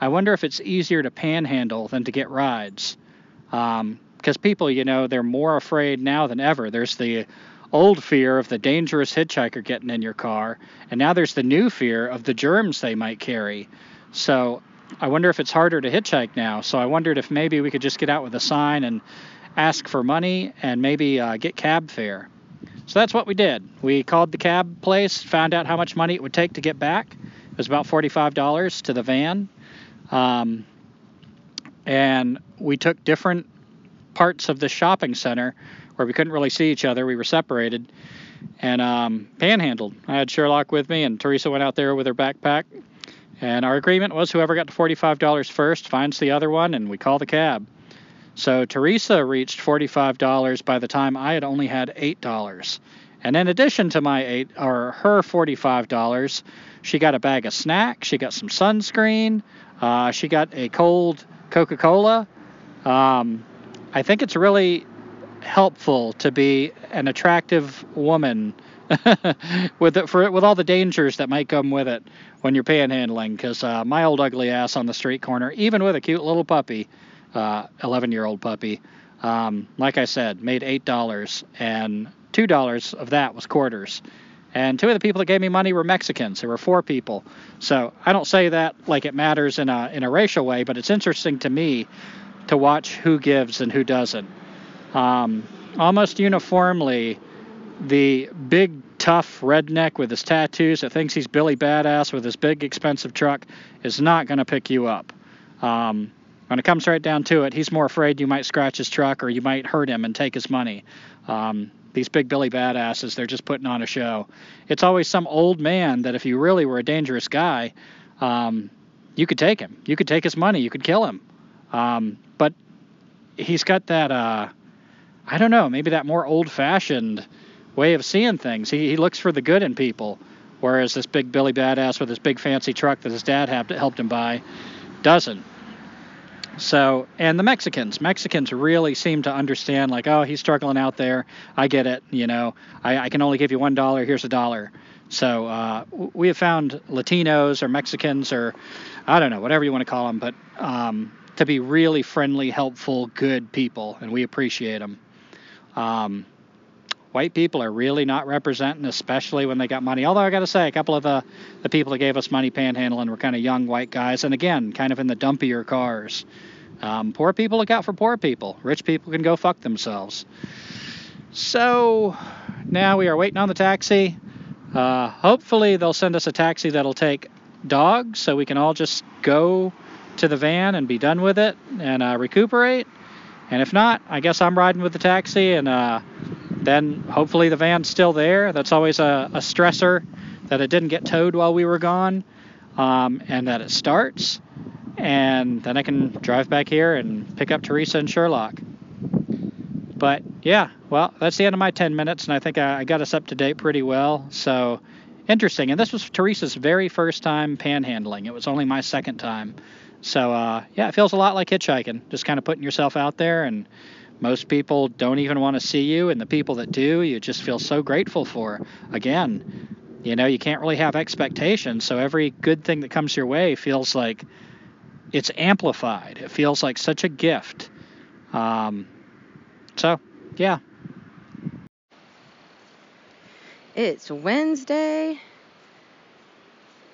I wonder if it's easier to panhandle than to get rides. Because um, people, you know, they're more afraid now than ever. There's the old fear of the dangerous hitchhiker getting in your car, and now there's the new fear of the germs they might carry. So I wonder if it's harder to hitchhike now. So I wondered if maybe we could just get out with a sign and ask for money and maybe uh, get cab fare. So that's what we did. We called the cab place, found out how much money it would take to get back. It was about $45 to the van. Um, and we took different parts of the shopping center where we couldn't really see each other. We were separated. and um, panhandled. I had Sherlock with me, and Teresa went out there with her backpack. And our agreement was whoever got to $45 first finds the other one, and we call the cab. So Teresa reached $45 by the time I had only had $8. And in addition to my eight or her $45, she got a bag of snacks, she got some sunscreen, uh, she got a cold Coca-Cola. Um, I think it's really helpful to be an attractive woman with it, for with all the dangers that might come with it when you're panhandling. Because uh, my old ugly ass on the street corner, even with a cute little puppy, 11 uh, year old puppy, um, like I said, made eight dollars, and two dollars of that was quarters. And two of the people that gave me money were Mexicans. There were four people. So I don't say that like it matters in a in a racial way, but it's interesting to me to watch who gives and who doesn't. Um, almost uniformly, the big tough redneck with his tattoos that thinks he's Billy Badass with his big expensive truck is not going to pick you up. Um, when it comes right down to it, he's more afraid you might scratch his truck or you might hurt him and take his money. Um, these big Billy badasses, they're just putting on a show. It's always some old man that if you really were a dangerous guy, um, you could take him. You could take his money. You could kill him. Um, but he's got that, uh, I don't know, maybe that more old fashioned way of seeing things. He, he looks for the good in people, whereas this big Billy badass with his big fancy truck that his dad helped him buy doesn't. So, and the Mexicans, Mexicans really seem to understand, like, oh, he's struggling out there. I get it. You know, I, I can only give you one dollar. Here's a dollar. So uh, we have found Latinos or Mexicans or I don't know, whatever you want to call them, but um, to be really friendly, helpful, good people, and we appreciate them. Um, white people are really not representing, especially when they got money. Although I got to say, a couple of the, the people that gave us money panhandling were kind of young white guys, and again, kind of in the dumpier cars. Um, poor people look out for poor people. Rich people can go fuck themselves. So now we are waiting on the taxi. Uh, hopefully, they'll send us a taxi that'll take dogs so we can all just go to the van and be done with it and uh, recuperate. And if not, I guess I'm riding with the taxi, and uh, then hopefully the van's still there. That's always a, a stressor that it didn't get towed while we were gone, um, and that it starts. And then I can drive back here and pick up Teresa and Sherlock. But yeah, well, that's the end of my 10 minutes, and I think I, I got us up to date pretty well. So interesting. And this was Teresa's very first time panhandling. It was only my second time. So uh, yeah, it feels a lot like hitchhiking, just kind of putting yourself out there. And most people don't even want to see you, and the people that do, you just feel so grateful for. Again, you know, you can't really have expectations, so every good thing that comes your way feels like it's amplified. It feels like such a gift. Um, so yeah. It's Wednesday,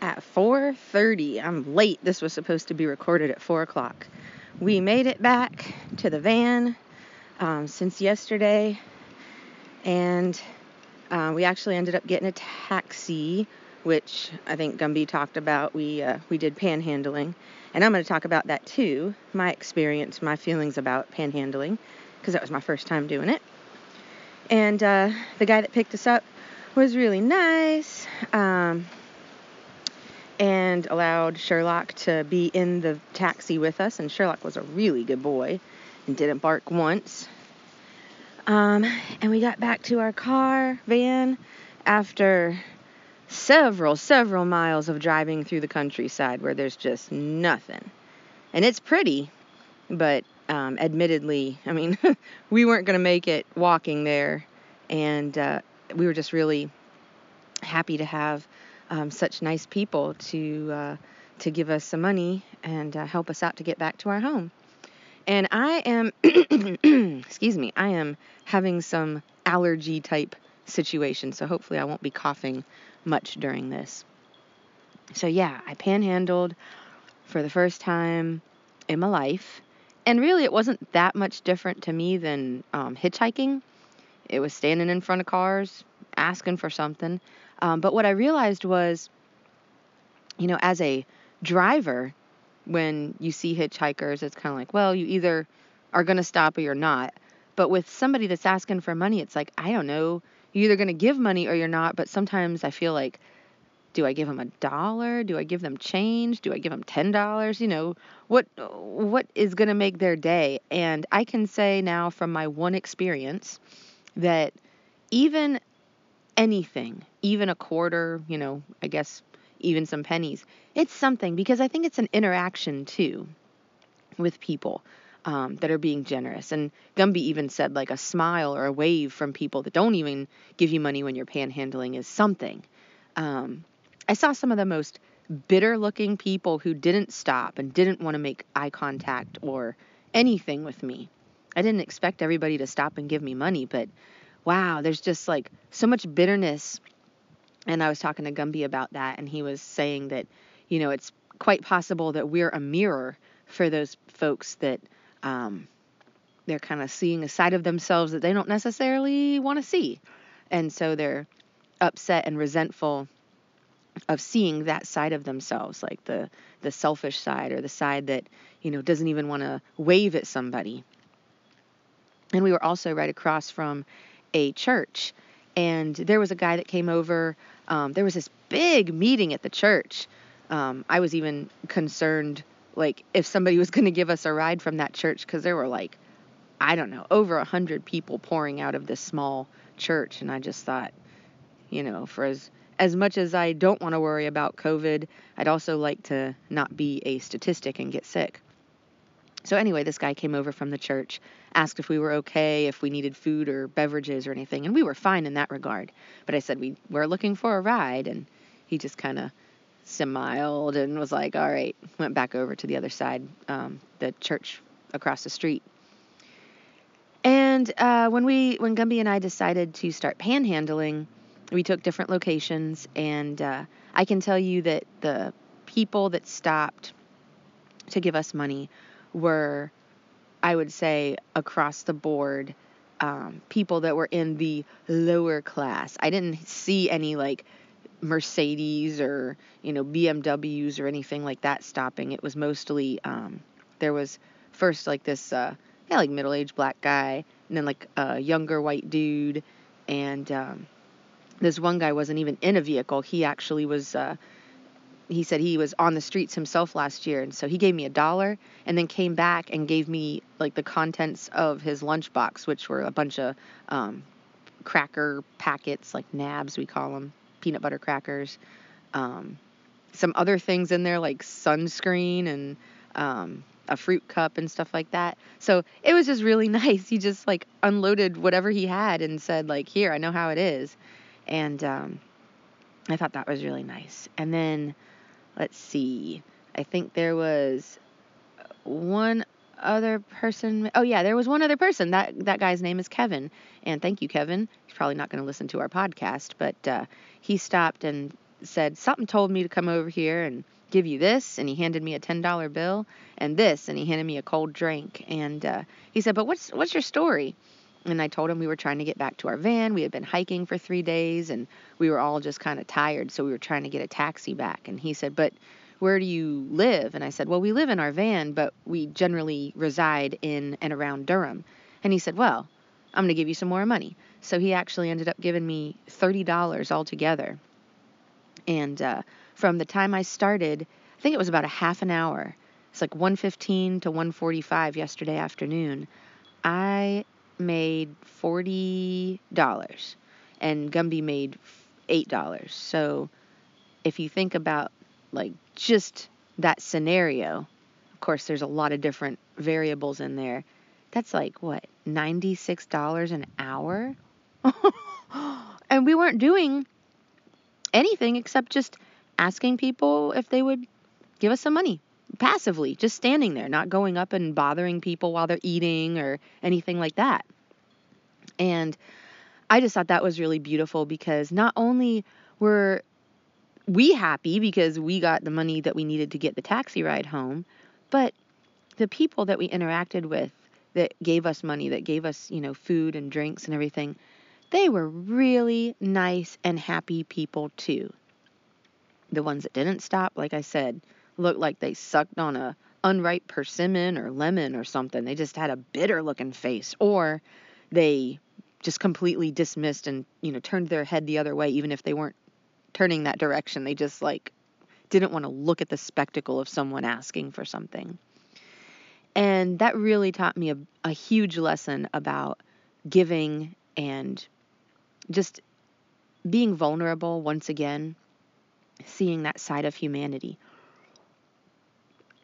at 4.30. I'm late. This was supposed to be recorded at 4 o'clock. We made it back to the van um, since yesterday, and uh, we actually ended up getting a taxi, which I think Gumby talked about. We uh, we did panhandling, and I'm going to talk about that too. My experience, my feelings about panhandling, because that was my first time doing it. And uh, the guy that picked us up was really nice. Um, and allowed Sherlock to be in the taxi with us. And Sherlock was a really good boy and didn't bark once. Um, and we got back to our car van after several, several miles of driving through the countryside where there's just nothing. And it's pretty, but um, admittedly, I mean, we weren't going to make it walking there. And uh, we were just really happy to have um, such nice people to uh, to give us some money and uh, help us out to get back to our home. And I am, excuse me, I am having some allergy type situation, so hopefully I won't be coughing much during this. So yeah, I panhandled for the first time in my life, and really it wasn't that much different to me than um, hitchhiking. It was standing in front of cars, asking for something. Um, but what I realized was, you know, as a driver, when you see hitchhikers, it's kind of like, well, you either are going to stop or you're not. But with somebody that's asking for money, it's like, I don't know, you're either going to give money or you're not, but sometimes I feel like do I give them a dollar? Do I give them change? Do I give them $10? You know, what what is going to make their day? And I can say now from my one experience that even anything, even a quarter, you know, I guess even some pennies, it's something because I think it's an interaction too with people um, that are being generous. And Gumby even said like a smile or a wave from people that don't even give you money when you're panhandling is something. Um, I saw some of the most bitter looking people who didn't stop and didn't want to make eye contact or anything with me. I didn't expect everybody to stop and give me money, but wow, there's just like so much bitterness. And I was talking to Gumby about that, and he was saying that, you know, it's quite possible that we're a mirror for those folks that um, they're kind of seeing a side of themselves that they don't necessarily want to see. And so they're upset and resentful of seeing that side of themselves, like the, the selfish side or the side that, you know, doesn't even want to wave at somebody. And we were also right across from a church. And there was a guy that came over. Um, there was this big meeting at the church. Um, I was even concerned like if somebody was going to give us a ride from that church because there were like i don't know over a hundred people pouring out of this small church and i just thought you know for as as much as i don't want to worry about covid i'd also like to not be a statistic and get sick so anyway this guy came over from the church asked if we were okay if we needed food or beverages or anything and we were fine in that regard but i said we were looking for a ride and he just kind of smiled and was like, all right, went back over to the other side, um, the church across the street. And uh, when we, when Gumby and I decided to start panhandling, we took different locations, and uh, I can tell you that the people that stopped to give us money were, I would say, across the board, um, people that were in the lower class. I didn't see any like Mercedes or you know BMWs or anything like that stopping. It was mostly um, there was first like this uh, yeah like middle aged black guy and then like a younger white dude and um, this one guy wasn't even in a vehicle. He actually was. Uh, he said he was on the streets himself last year, and so he gave me a dollar, and then came back and gave me like the contents of his lunchbox, which were a bunch of um, cracker packets, like nabs we call them, peanut butter crackers, um, some other things in there like sunscreen and um, a fruit cup and stuff like that. So it was just really nice. He just like unloaded whatever he had and said like, "Here, I know how it is," and um, I thought that was really nice. And then let's see, I think there was one other person. Oh yeah, there was one other person. That that guy's name is Kevin. And thank you, Kevin. He's probably not going to listen to our podcast, but uh, he stopped and said something told me to come over here and give you this and he handed me a $10 bill and this and he handed me a cold drink and uh, he said but what's what's your story and i told him we were trying to get back to our van. We had been hiking for three days and we were all just kind of tired so we were trying to get a taxi back. And he said but where do you live? And i said well we live in our van but we generally reside in and around durham. And he said well i'm going to give you some more money. So he actually ended up giving me $30 altogether. And uh, from the time I started, I think it was about a half an hour. It's like 1:15 to 1:45 yesterday afternoon. I made forty dollars, and Gumby made eight dollars. So, if you think about like just that scenario, of course, there's a lot of different variables in there. That's like what ninety-six dollars an hour, and we weren't doing anything except just asking people if they would give us some money passively, just standing there, not going up and bothering people while they're eating or anything like that. And I just thought that was really beautiful because not only were we happy because we got the money that we needed to get the taxi ride home, but the people that we interacted with that gave us money, that gave us, you know, food and drinks and everything, they were really nice and happy people too. The ones that didn't stop, like I said, looked like they sucked on a unripe persimmon or lemon or something. They just had a bitter looking face. Or they just completely dismissed and you know turned their head the other way even if they weren't turning that direction. They just like didn't want to look at the spectacle of someone asking for something. And that really taught me a, a huge lesson about giving and just being vulnerable once again seeing that side of humanity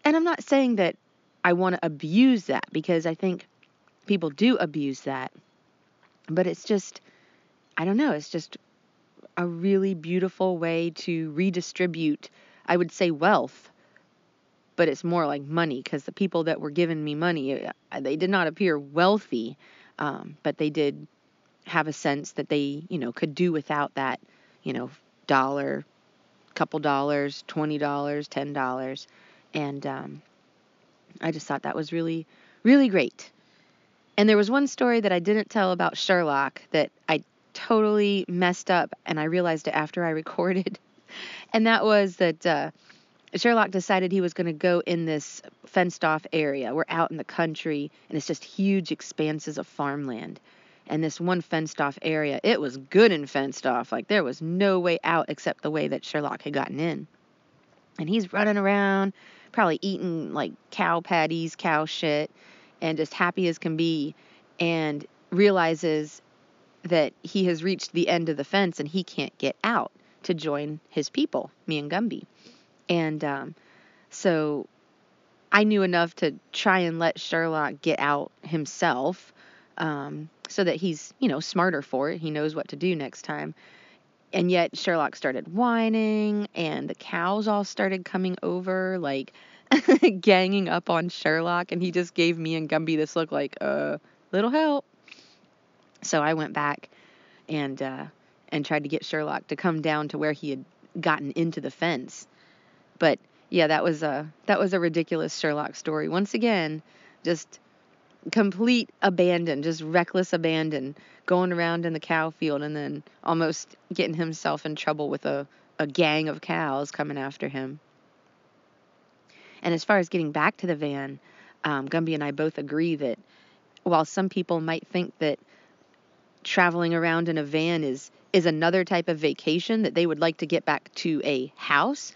and i'm not saying that i want to abuse that because i think people do abuse that but it's just, I don't know, it's just a really beautiful way to redistribute, I would say, wealth. But it's more like money because the people that were giving me money, uh, they did not appear wealthy, um, but they did have a sense that they, you know, could do without that, you know, dollar, couple dollars, twenty dollars, ten dollars, and um, I just thought that was really, really great. And there was one story that I didn't tell about Sherlock that I totally messed up, and I realized it after I recorded. And that was that uh, Sherlock decided he was going to go in this fenced off area. We're out in the country, and it's just huge expanses of farmland. And this one fenced off area, it was good and fenced off. Like there was no way out except the way that Sherlock had gotten in. And he's running around, probably eating like cow patties, cow shit and just happy as can be and realizes that he has reached the end of the fence and he can't get out to join his people, me and Gumby. And um, so I knew enough to try and let Sherlock get out himself um, so that he's, you know, smarter for it. He knows what to do next time. And yet Sherlock started whining and the cows all started coming over like ganging up on Sherlock, and he just gave me and Gumby this look like, uh, little help. So I went back and uh, and tried to get Sherlock to come down to where he had gotten into the fence. But yeah, that was a that was a ridiculous Sherlock story. Once again, just complete abandon, just reckless abandon, going around in the cow field and then almost getting himself in trouble with a, a gang of cows coming after him. And as far as getting back to the van, um, Gumby and I both agree that while some people might think that traveling around in a van is is another type of vacation that they would like to get back to a house,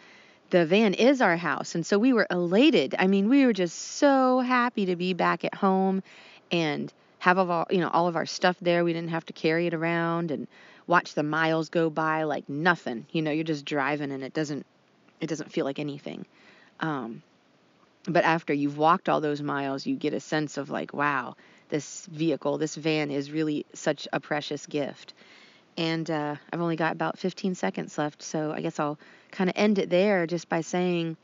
the van is our house. And so we were elated. I mean, we were just so happy to be back at home and have all, you know, all of our stuff there. We didn't have to carry it around and watch the miles go by like nothing. You know, you're just driving and it doesn't it doesn't feel like anything. Um, but after you've walked all those miles, you get a sense of like, wow, this vehicle, this van is really such a precious gift. And uh, I've only got about 15 seconds left, so I guess I'll kind of end it there just by saying,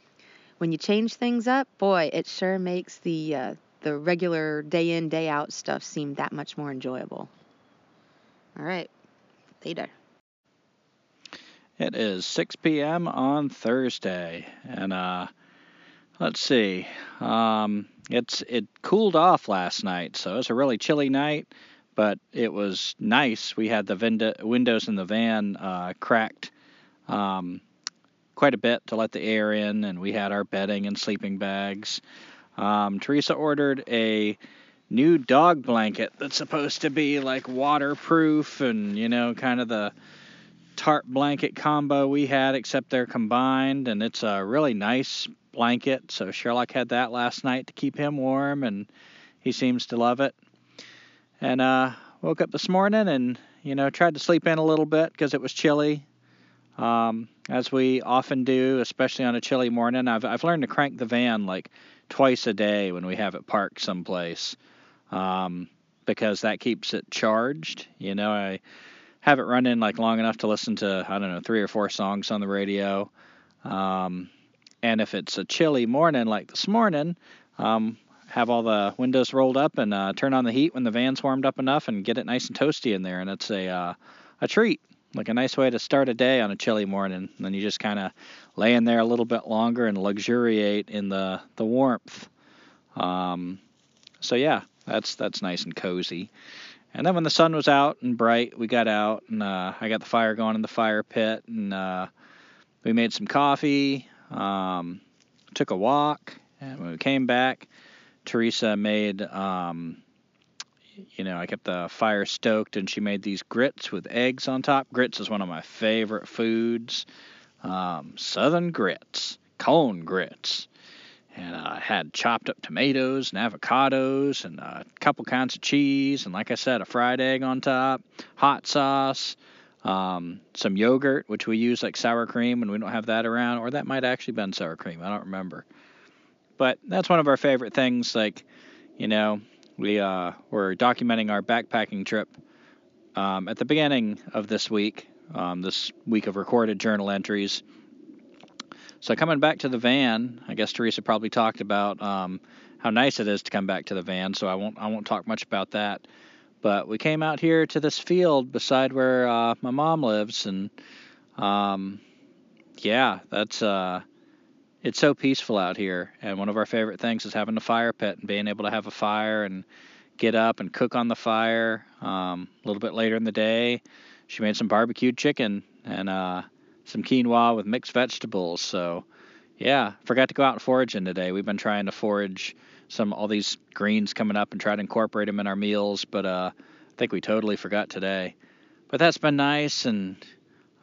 when you change things up, boy, it sure makes the uh, the regular day in day out stuff seemed that much more enjoyable. All right, later. It is 6 p.m. on Thursday, and uh, Let's see. Um, it's it cooled off last night, so it was a really chilly night, but it was nice. We had the window, windows in the van uh, cracked um, quite a bit to let the air in, and we had our bedding and sleeping bags. Um, Teresa ordered a new dog blanket that's supposed to be like waterproof and you know kind of the tarp blanket combo we had, except they're combined, and it's a really nice blanket. So Sherlock had that last night to keep him warm, and he seems to love it. And uh, woke up this morning and you know tried to sleep in a little bit because it was chilly, um, as we often do, especially on a chilly morning. I've I've learned to crank the van like twice a day when we have it parked someplace, um, because that keeps it charged. You know, I have it running like long enough to listen to I don't know three or four songs on the radio. Um, and if it's a chilly morning like this morning, um, have all the windows rolled up and uh, turn on the heat when the van's warmed up enough and get it nice and toasty in there. And it's a uh, a treat, like a nice way to start a day on a chilly morning. And then you just kind of lay in there a little bit longer and luxuriate in the the warmth. Um, so yeah, that's that's nice and cozy. And then when the sun was out and bright, we got out and uh, I got the fire going in the fire pit and uh, we made some coffee. Um, took a walk, and when we came back, Teresa made um, you know, I kept the fire stoked, and she made these grits with eggs on top. Grits is one of my favorite foods. Um, southern grits, cone grits. And uh, I had chopped up tomatoes and avocados and a couple kinds of cheese, and like I said, a fried egg on top, hot sauce, um, some yogurt, which we use like sour cream when we don't have that around, or that might actually been sour cream. I don't remember. But that's one of our favorite things. Like, you know, we uh, were documenting our backpacking trip um, at the beginning of this week, um, this week of recorded journal entries. So coming back to the van, I guess Teresa probably talked about um, how nice it is to come back to the van. So I won't I won't talk much about that. But we came out here to this field beside where uh, my mom lives, and um, yeah, that's uh, it's so peaceful out here. And one of our favorite things is having a fire pit and being able to have a fire and get up and cook on the fire. Um, a little bit later in the day, she made some barbecued chicken and uh, some quinoa with mixed vegetables. So, yeah, forgot to go out and forage in today. We've been trying to forage some all these greens coming up and try to incorporate them in our meals, but uh, I think we totally forgot today. But that's been nice and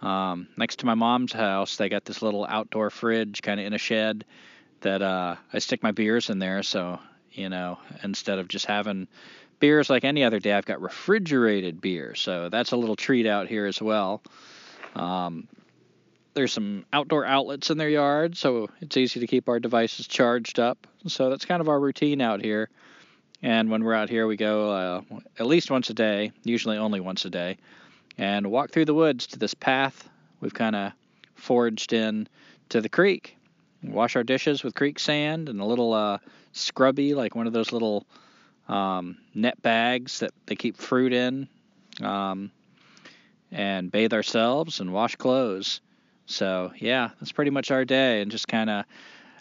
um, next to my mom's house, they got this little outdoor fridge kind of in a shed that uh, I stick my beers in there. So, you know, instead of just having beers like any other day, I've got refrigerated beer. So that's a little treat out here as well. Um, there's some outdoor outlets in their yard, so it's easy to keep our devices charged up. So that's kind of our routine out here. And when we're out here, we go uh, at least once a day, usually only once a day and walk through the woods to this path we've kind of forged in to the creek. Wash our dishes with creek sand and a little uh, scrubby, like one of those little um, net bags that they keep fruit in, um, and bathe ourselves and wash clothes. So yeah, that's pretty much our day, and just kind of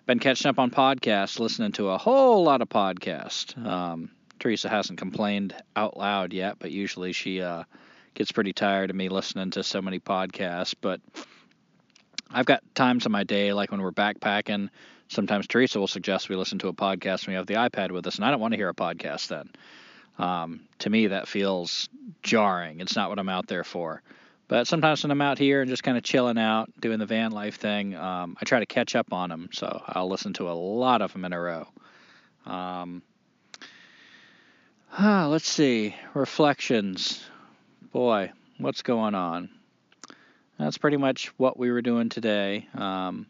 been catching up on podcasts, listening to a whole lot of podcasts. Um, Teresa hasn't complained out loud yet, but usually she uh, gets pretty tired of me listening to so many podcasts. But I've got times in my day, like when we're backpacking, sometimes Teresa will suggest we listen to a podcast when we have the iPad with us, and I don't want to hear a podcast then. Um, to me, that feels jarring. It's not what I'm out there for. But sometimes when I'm out here and just kind of chilling out, doing the van life thing, um, I try to catch up on them. So I'll listen to a lot of them in a row. Um, let's see. Reflections boy, what's going on? That's pretty much what we were doing today. Um,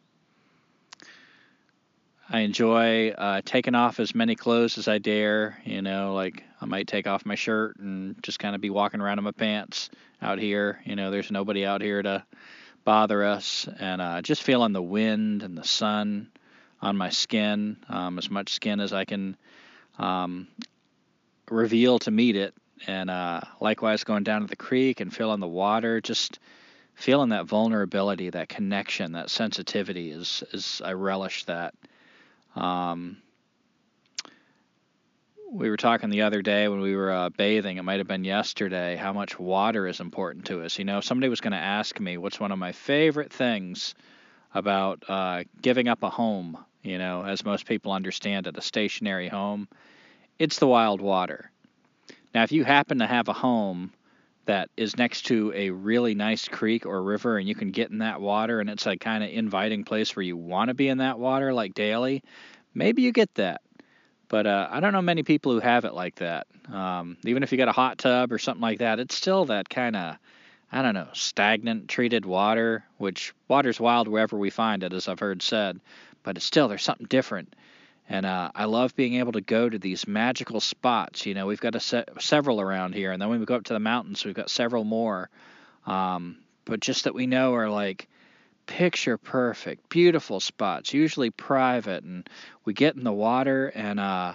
I enjoy uh, taking off as many clothes as I dare. You know, like I might take off my shirt and just kind of be walking around in my pants out here. You know, there's nobody out here to bother us, and uh, just feeling the wind and the sun on my skin, um, as much skin as I can um, reveal to meet it and uh, likewise going down to the creek and feeling the water, just feeling that vulnerability, that connection, that sensitivity is is I relish that. Um, we were talking the other day when we were uh, bathing. It might have been yesterday. How much water is important to us. You know, somebody was going to ask me what's one of my favorite things about uh, giving up a home. You know, as most people understand it, a stationary home. It's the wild water now, if you happen to have a home that is next to a really nice creek or river and you can get in that water and it's a kind of inviting place where you want to be in that water like daily, maybe you get that. But uh, I don't know many people who have it like that. Um, even if you got a hot tub or something like that, it's still that kind of, I don't know, stagnant treated water, which water's wild wherever we find it, as I've heard said. But it's still, there's something different and uh, I love being able to go to these magical spots. You know, we've got a se- several around here, and then when we go up to the mountains, we've got several more. Um, but just that we know are like picture perfect, beautiful spots, usually private, and we get in the water and uh,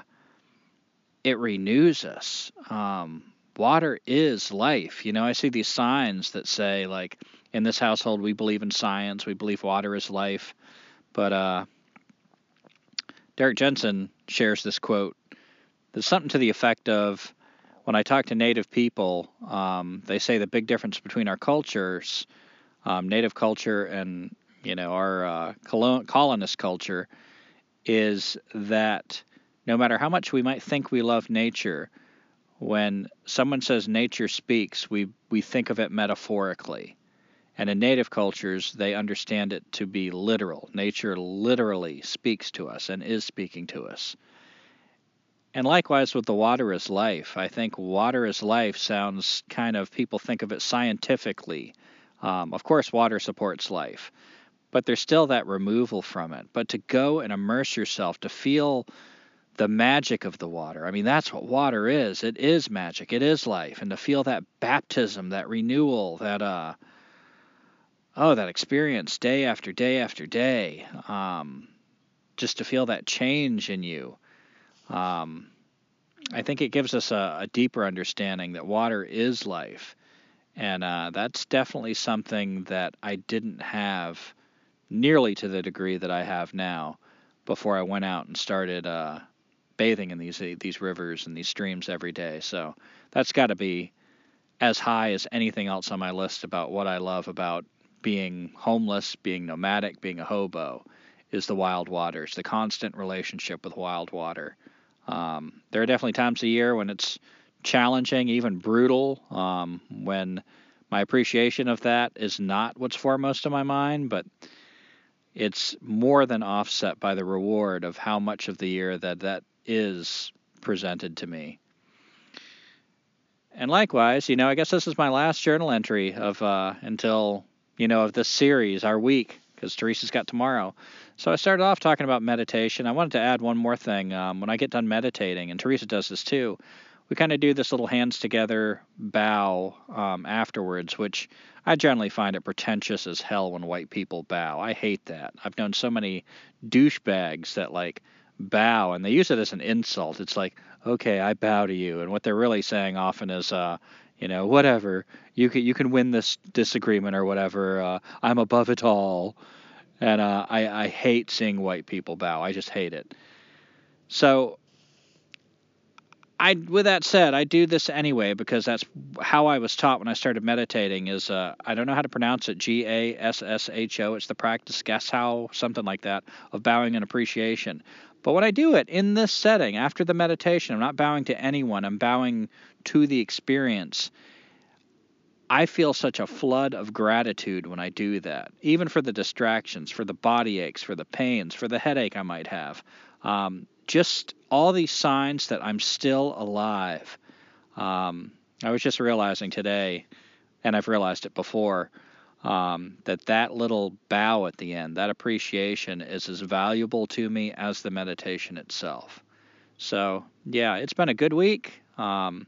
it renews us. Um, water is life. You know, I see these signs that say like, in this household we believe in science, we believe water is life, but uh, Derrick Jensen shares this quote. There's something to the effect of when I talk to Native people, um, they say the big difference between our cultures, um, Native culture and you know our uh, colonist culture, is that no matter how much we might think we love nature, when someone says nature speaks, we, we think of it metaphorically. And in native cultures, they understand it to be literal. Nature literally speaks to us and is speaking to us. And likewise with the water is life. I think water is life sounds kind of, people think of it scientifically. Um, of course, water supports life, but there's still that removal from it. But to go and immerse yourself, to feel the magic of the water. I mean, that's what water is. It is magic. It is life. And to feel that baptism, that renewal, that uh oh, that experience day after day after day. Um just to feel that change in you. Um I think it gives us a, a deeper understanding that water is life. And uh, that's definitely something that I didn't have nearly to the degree that I have now before I went out and started uh, bathing in these these rivers and these streams every day. So that's got to be as high as anything else on my list about what I love about being homeless, being nomadic, being a hobo, is the wild waters, the constant relationship with wild water. Um, there are definitely times a year when it's challenging, even brutal, um, when my appreciation of that is not what's foremost in my mind, but it's more than offset by the reward of how much of the year that that is presented to me. And likewise, you know, I guess this is my last journal entry of uh, until you know of this series, our week, because Teresa's got tomorrow. So I started off talking about meditation. I wanted to add one more thing. Um, when I get done meditating, and Teresa does this too, we kind of do this little hands together bow um, afterwards, which I generally find it pretentious as hell when white people bow. I hate that. I've known so many douchebags that like bow and they use it as an insult. It's like, okay, I bow to you, and what they're really saying often is, uh, you know, whatever, you can you can win this disagreement or whatever. Uh, I'm above it all, and uh, I I hate seeing white people bow. I just hate it. So I, with that said, I do this anyway because that's how I was taught when I started meditating. Is uh, I don't know how to pronounce it. G A S S H O. It's the practice, guess how, something like that, of bowing and appreciation. But when I do it in this setting, after the meditation, I'm not bowing to anyone. I'm bowing to the experience. I feel such a flood of gratitude when I do that, even for the distractions, for the body aches, for the pains, for the headache I might have. Um, just all these signs that I'm still alive. Um, I was just realizing today, and I've realized it before, um, that that little bow at the end, that appreciation, is as valuable to me as the meditation itself. So yeah, it's been a good week. Um,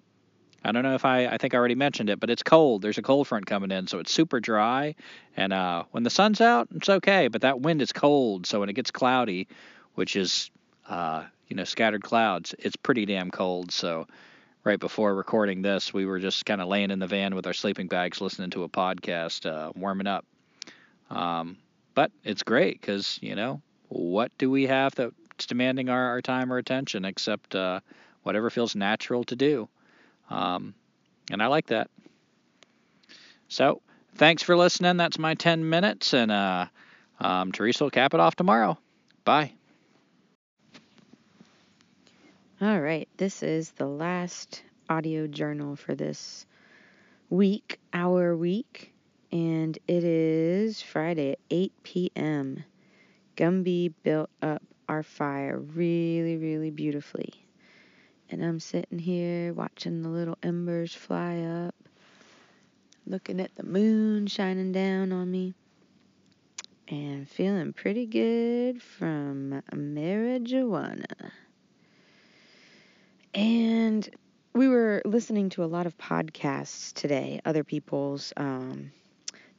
I don't know if I, I think I already mentioned it, but it's cold. There's a cold front coming in, so it's super dry. And uh, when the sun's out, it's okay, but that wind is cold. So when it gets cloudy, which is uh, you know, scattered clouds. It's pretty damn cold. So, right before recording this, we were just kind of laying in the van with our sleeping bags, listening to a podcast, uh, warming up. Um, but it's great because you know what do we have that's demanding our, our time or attention except uh, whatever feels natural to do, um, and I like that. So, thanks for listening. That's my 10 minutes, and uh, um, Teresa will cap it off tomorrow. Bye. All right, this is the last audio journal for this week, our week, and it is Friday at 8 p.m. Gumby built up our fire really, really beautifully. And I'm sitting here watching the little embers fly up, looking at the moon shining down on me, and feeling pretty good from marijuana. And we were listening to a lot of podcasts today, other people's, um,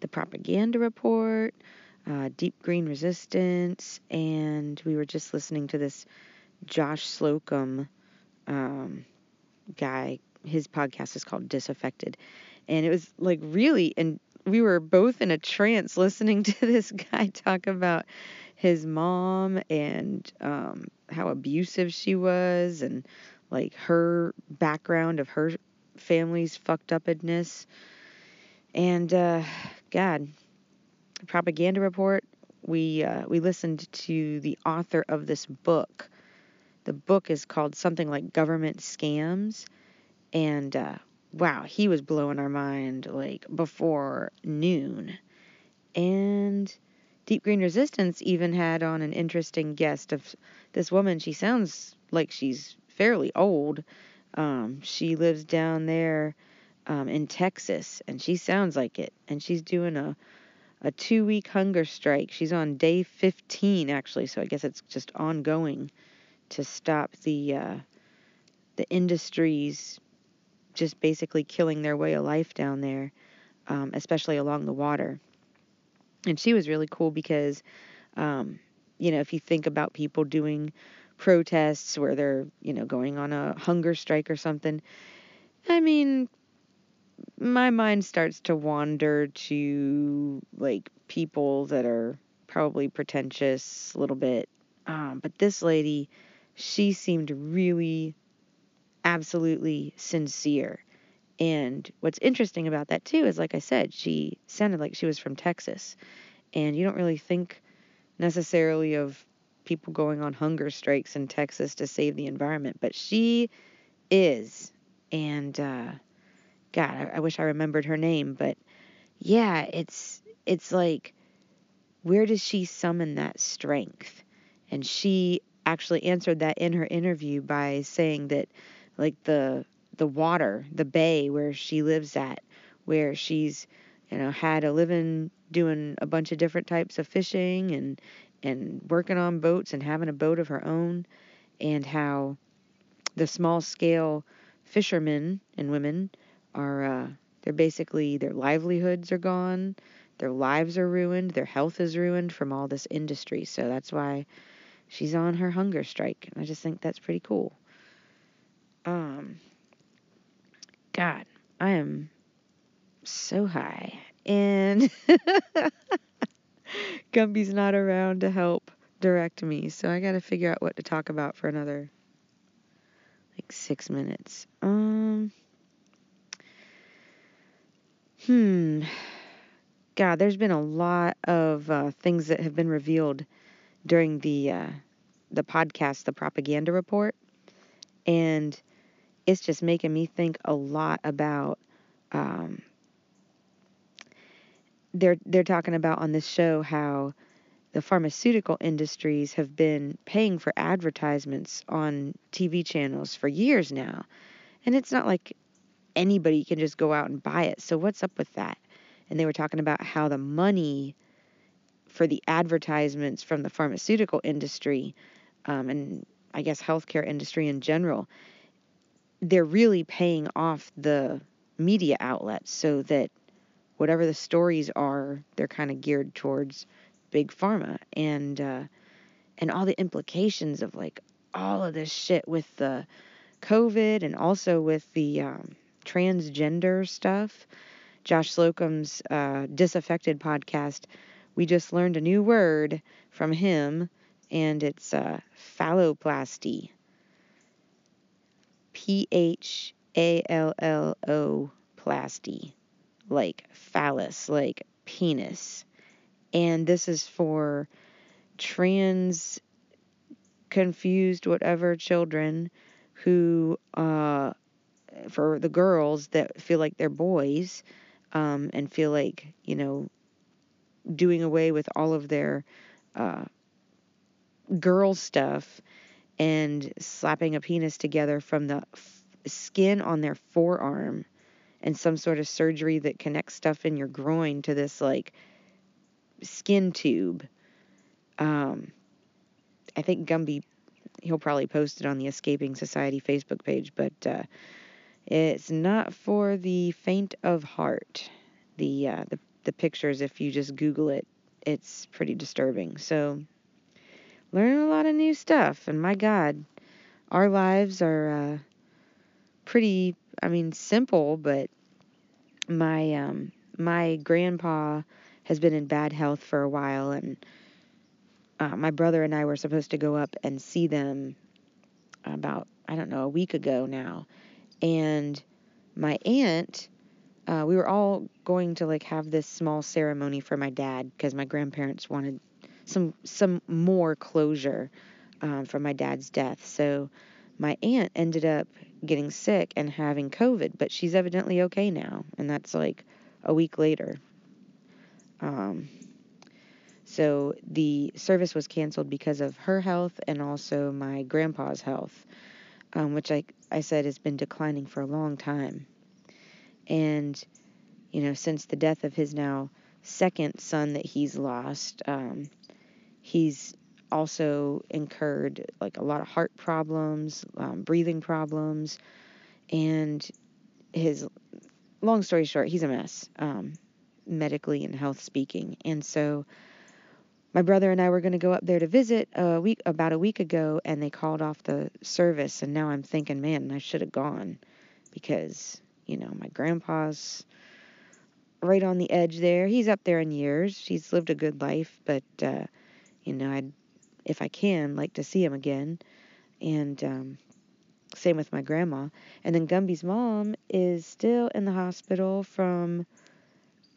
The Propaganda Report, uh, Deep Green Resistance, and we were just listening to this Josh Slocum um, guy. His podcast is called Disaffected. And it was like really, and we were both in a trance listening to this guy talk about his mom and um, how abusive she was and like her background of her family's fucked upness. And uh, God, propaganda report. We uh, we listened to the author of this book. The book is called something like Government Scams, And uh, wow, he was blowing our mind like before noon. And Deep Green Resistance even had on an interesting guest of this woman. She sounds like she's fairly old. Um, she lives down there um, in Texas, and she sounds like it. And she's doing a a two week hunger strike. She's on day 15 actually, so I guess it's just ongoing to stop the uh, the industries just basically killing their way of life down there, um, especially along the water. And she was really cool because, um, you know, if you think about people doing protests where they're, you know, going on a hunger strike or something, I mean, my mind starts to wander to like people that are probably pretentious a little bit. Um, but this lady, she seemed really absolutely sincere. And what's interesting about that too is like I said, she sounded like she was from Texas. And you don't really think necessarily of people going on hunger strikes in Texas to save the environment, but she is. And uh God, I, I wish I remembered her name, but yeah, it's it's like where does she summon that strength? And she actually answered that in her interview by saying that like the the water, the bay where she lives at, where she's you know had a living doing a bunch of different types of fishing and and working on boats and having a boat of her own and how the small scale fishermen and women are uh, they're basically their livelihoods are gone, their lives are ruined, their health is ruined from all this industry. So that's why she's on her hunger strike. And I just think that's pretty cool. Um God, I am so high. And Gumby's not around to help direct me, so I got to figure out what to talk about for another like 6 minutes. Um Hmm. God, there's been a lot of uh, things that have been revealed during the uh, the podcast, the propaganda report, and it's just making me think a lot about. Um, they're they're talking about on this show how the pharmaceutical industries have been paying for advertisements on TV channels for years now, and it's not like anybody can just go out and buy it. So what's up with that? And they were talking about how the money for the advertisements from the pharmaceutical industry um, and I guess healthcare industry in general, they're really paying off the media outlets so that whatever the stories are, they're kind of geared towards big pharma and uh, and all the implications of like all of this shit with the COVID and also with the um, transgender stuff. Josh Slocum's uh, Disaffected podcast, we just learned a new word from him, and it's uh, phalloplasty. P H A L L O plasty, like phallus, like penis. And this is for trans confused whatever children who uh, for the girls that feel like they're boys um, and feel like you know doing away with all of their uh, girl stuff and slapping a penis together from the f- skin on their forearm and some sort of surgery that connects stuff in your groin to this like skin tube. Um, I think Gumby, he'll probably post it on the Escaping Society Facebook page, but uh, it's not for the faint of heart. The uh, the the pictures, if you just Google it, it's pretty disturbing. So, learning a lot of new stuff, and my God, our lives are uh, pretty. I mean, simple, but my um, my grandpa has been in bad health for a while, and uh, my brother and I were supposed to go up and see them about I don't know a week ago now, and my aunt uh, we were all going to like have this small ceremony for my dad because my grandparents wanted some some more closure um, from my dad's death. So my aunt ended up getting sick and having COVID, but she's evidently okay now, and that's like a week later. Um, so the service was canceled because of her health and also my grandpa's health, um, which I, I said has been declining for a long time. And, you know, since the death of his now second son that he's lost, um, he's also incurred like a lot of heart problems, um, breathing problems, and his long story short, he's a mess, um, medically and health speaking. And so my brother and I were going to go up there to visit a week about a week ago, and they called off the service. And now I'm thinking, man, I should have gone because you know my grandpa's right on the edge there. He's up there in years. He's lived a good life, but uh, you know, I'd if I can like to see him again. And um, same with my grandma. And then Gumby's mom is still in the hospital from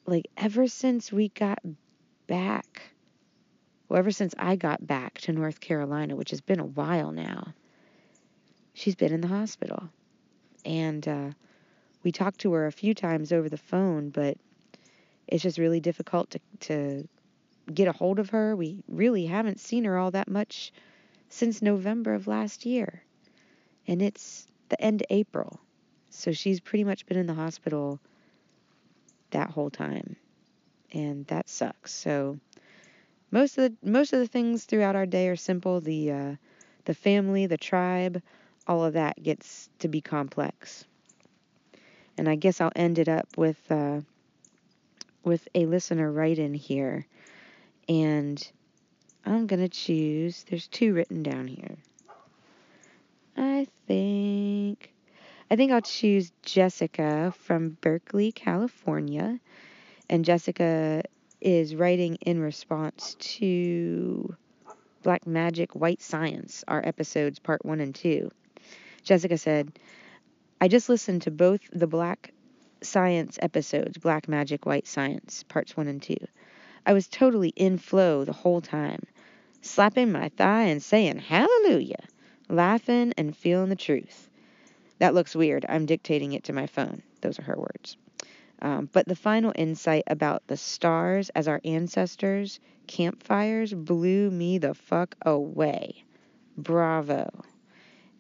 like ever since we got back. Well, ever since I got back to North Carolina, which has been a while now, she's been in the hospital. And uh, we talked to her a few times over the phone, but it's just really difficult to, to get a hold of her. We really haven't seen her all that much since November of last year. And it's the end of April. So she's pretty much been in the hospital that whole time. And that sucks. So most of the most of the things throughout our day are simple. The uh, the family, the tribe, all of that gets to be complex. And I guess I'll end it up with uh, with a listener right in here. And I'm going to choose, there's two written down here. I think, I think I'll choose Jessica from Berkeley, California. And Jessica is writing in response to Black Magic, White Science, our episodes part one and two. Jessica said, I just listened to both the Black Science episodes, Black Magic, White Science, parts one and two. I was totally in flow the whole time, slapping my thigh and saying hallelujah, laughing and feeling the truth. That looks weird. I'm dictating it to my phone. Those are her words. Um, but the final insight about the stars as our ancestors, campfires, blew me the fuck away. Bravo.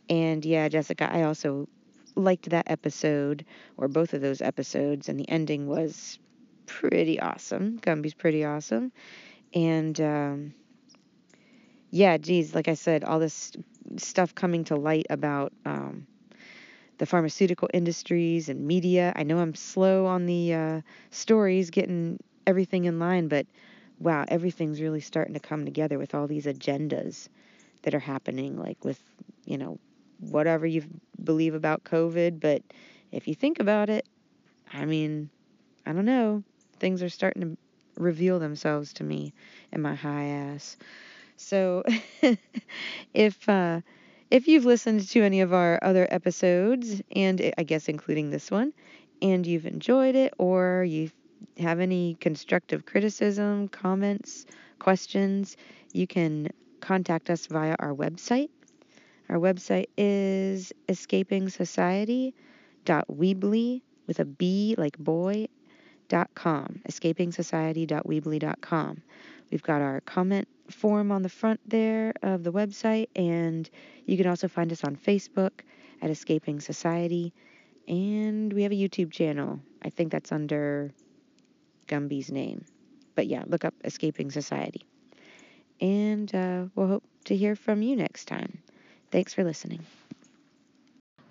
And yeah, Jessica, I also liked that episode, or both of those episodes, and the ending was pretty awesome. Gumby's pretty awesome. And um, yeah, geez, like I said, all this stuff coming to light about um, the pharmaceutical industries and media. I know I'm slow on the uh, stories, getting everything in line, but wow, everything's really starting to come together with all these agendas that are happening, like with, you know, whatever you believe about COVID. But if you think about it, I mean, I don't know things are starting to reveal themselves to me in my high ass. So if uh, if you've listened to any of our other episodes, and I guess including this one, and you've enjoyed it, or you have any constructive criticism, comments, questions, you can contact us via our website. Our website is escapingsociety.weebly with a B like boy escapingsociety.weebly.com. We've got our comment form on the front there of the website, and you can also find us on Facebook at Escaping Society, and we have a YouTube channel. I think that's under Gumby's name. But yeah, look up Escaping Society. And uh, we'll hope to hear from you next time. Thanks for listening.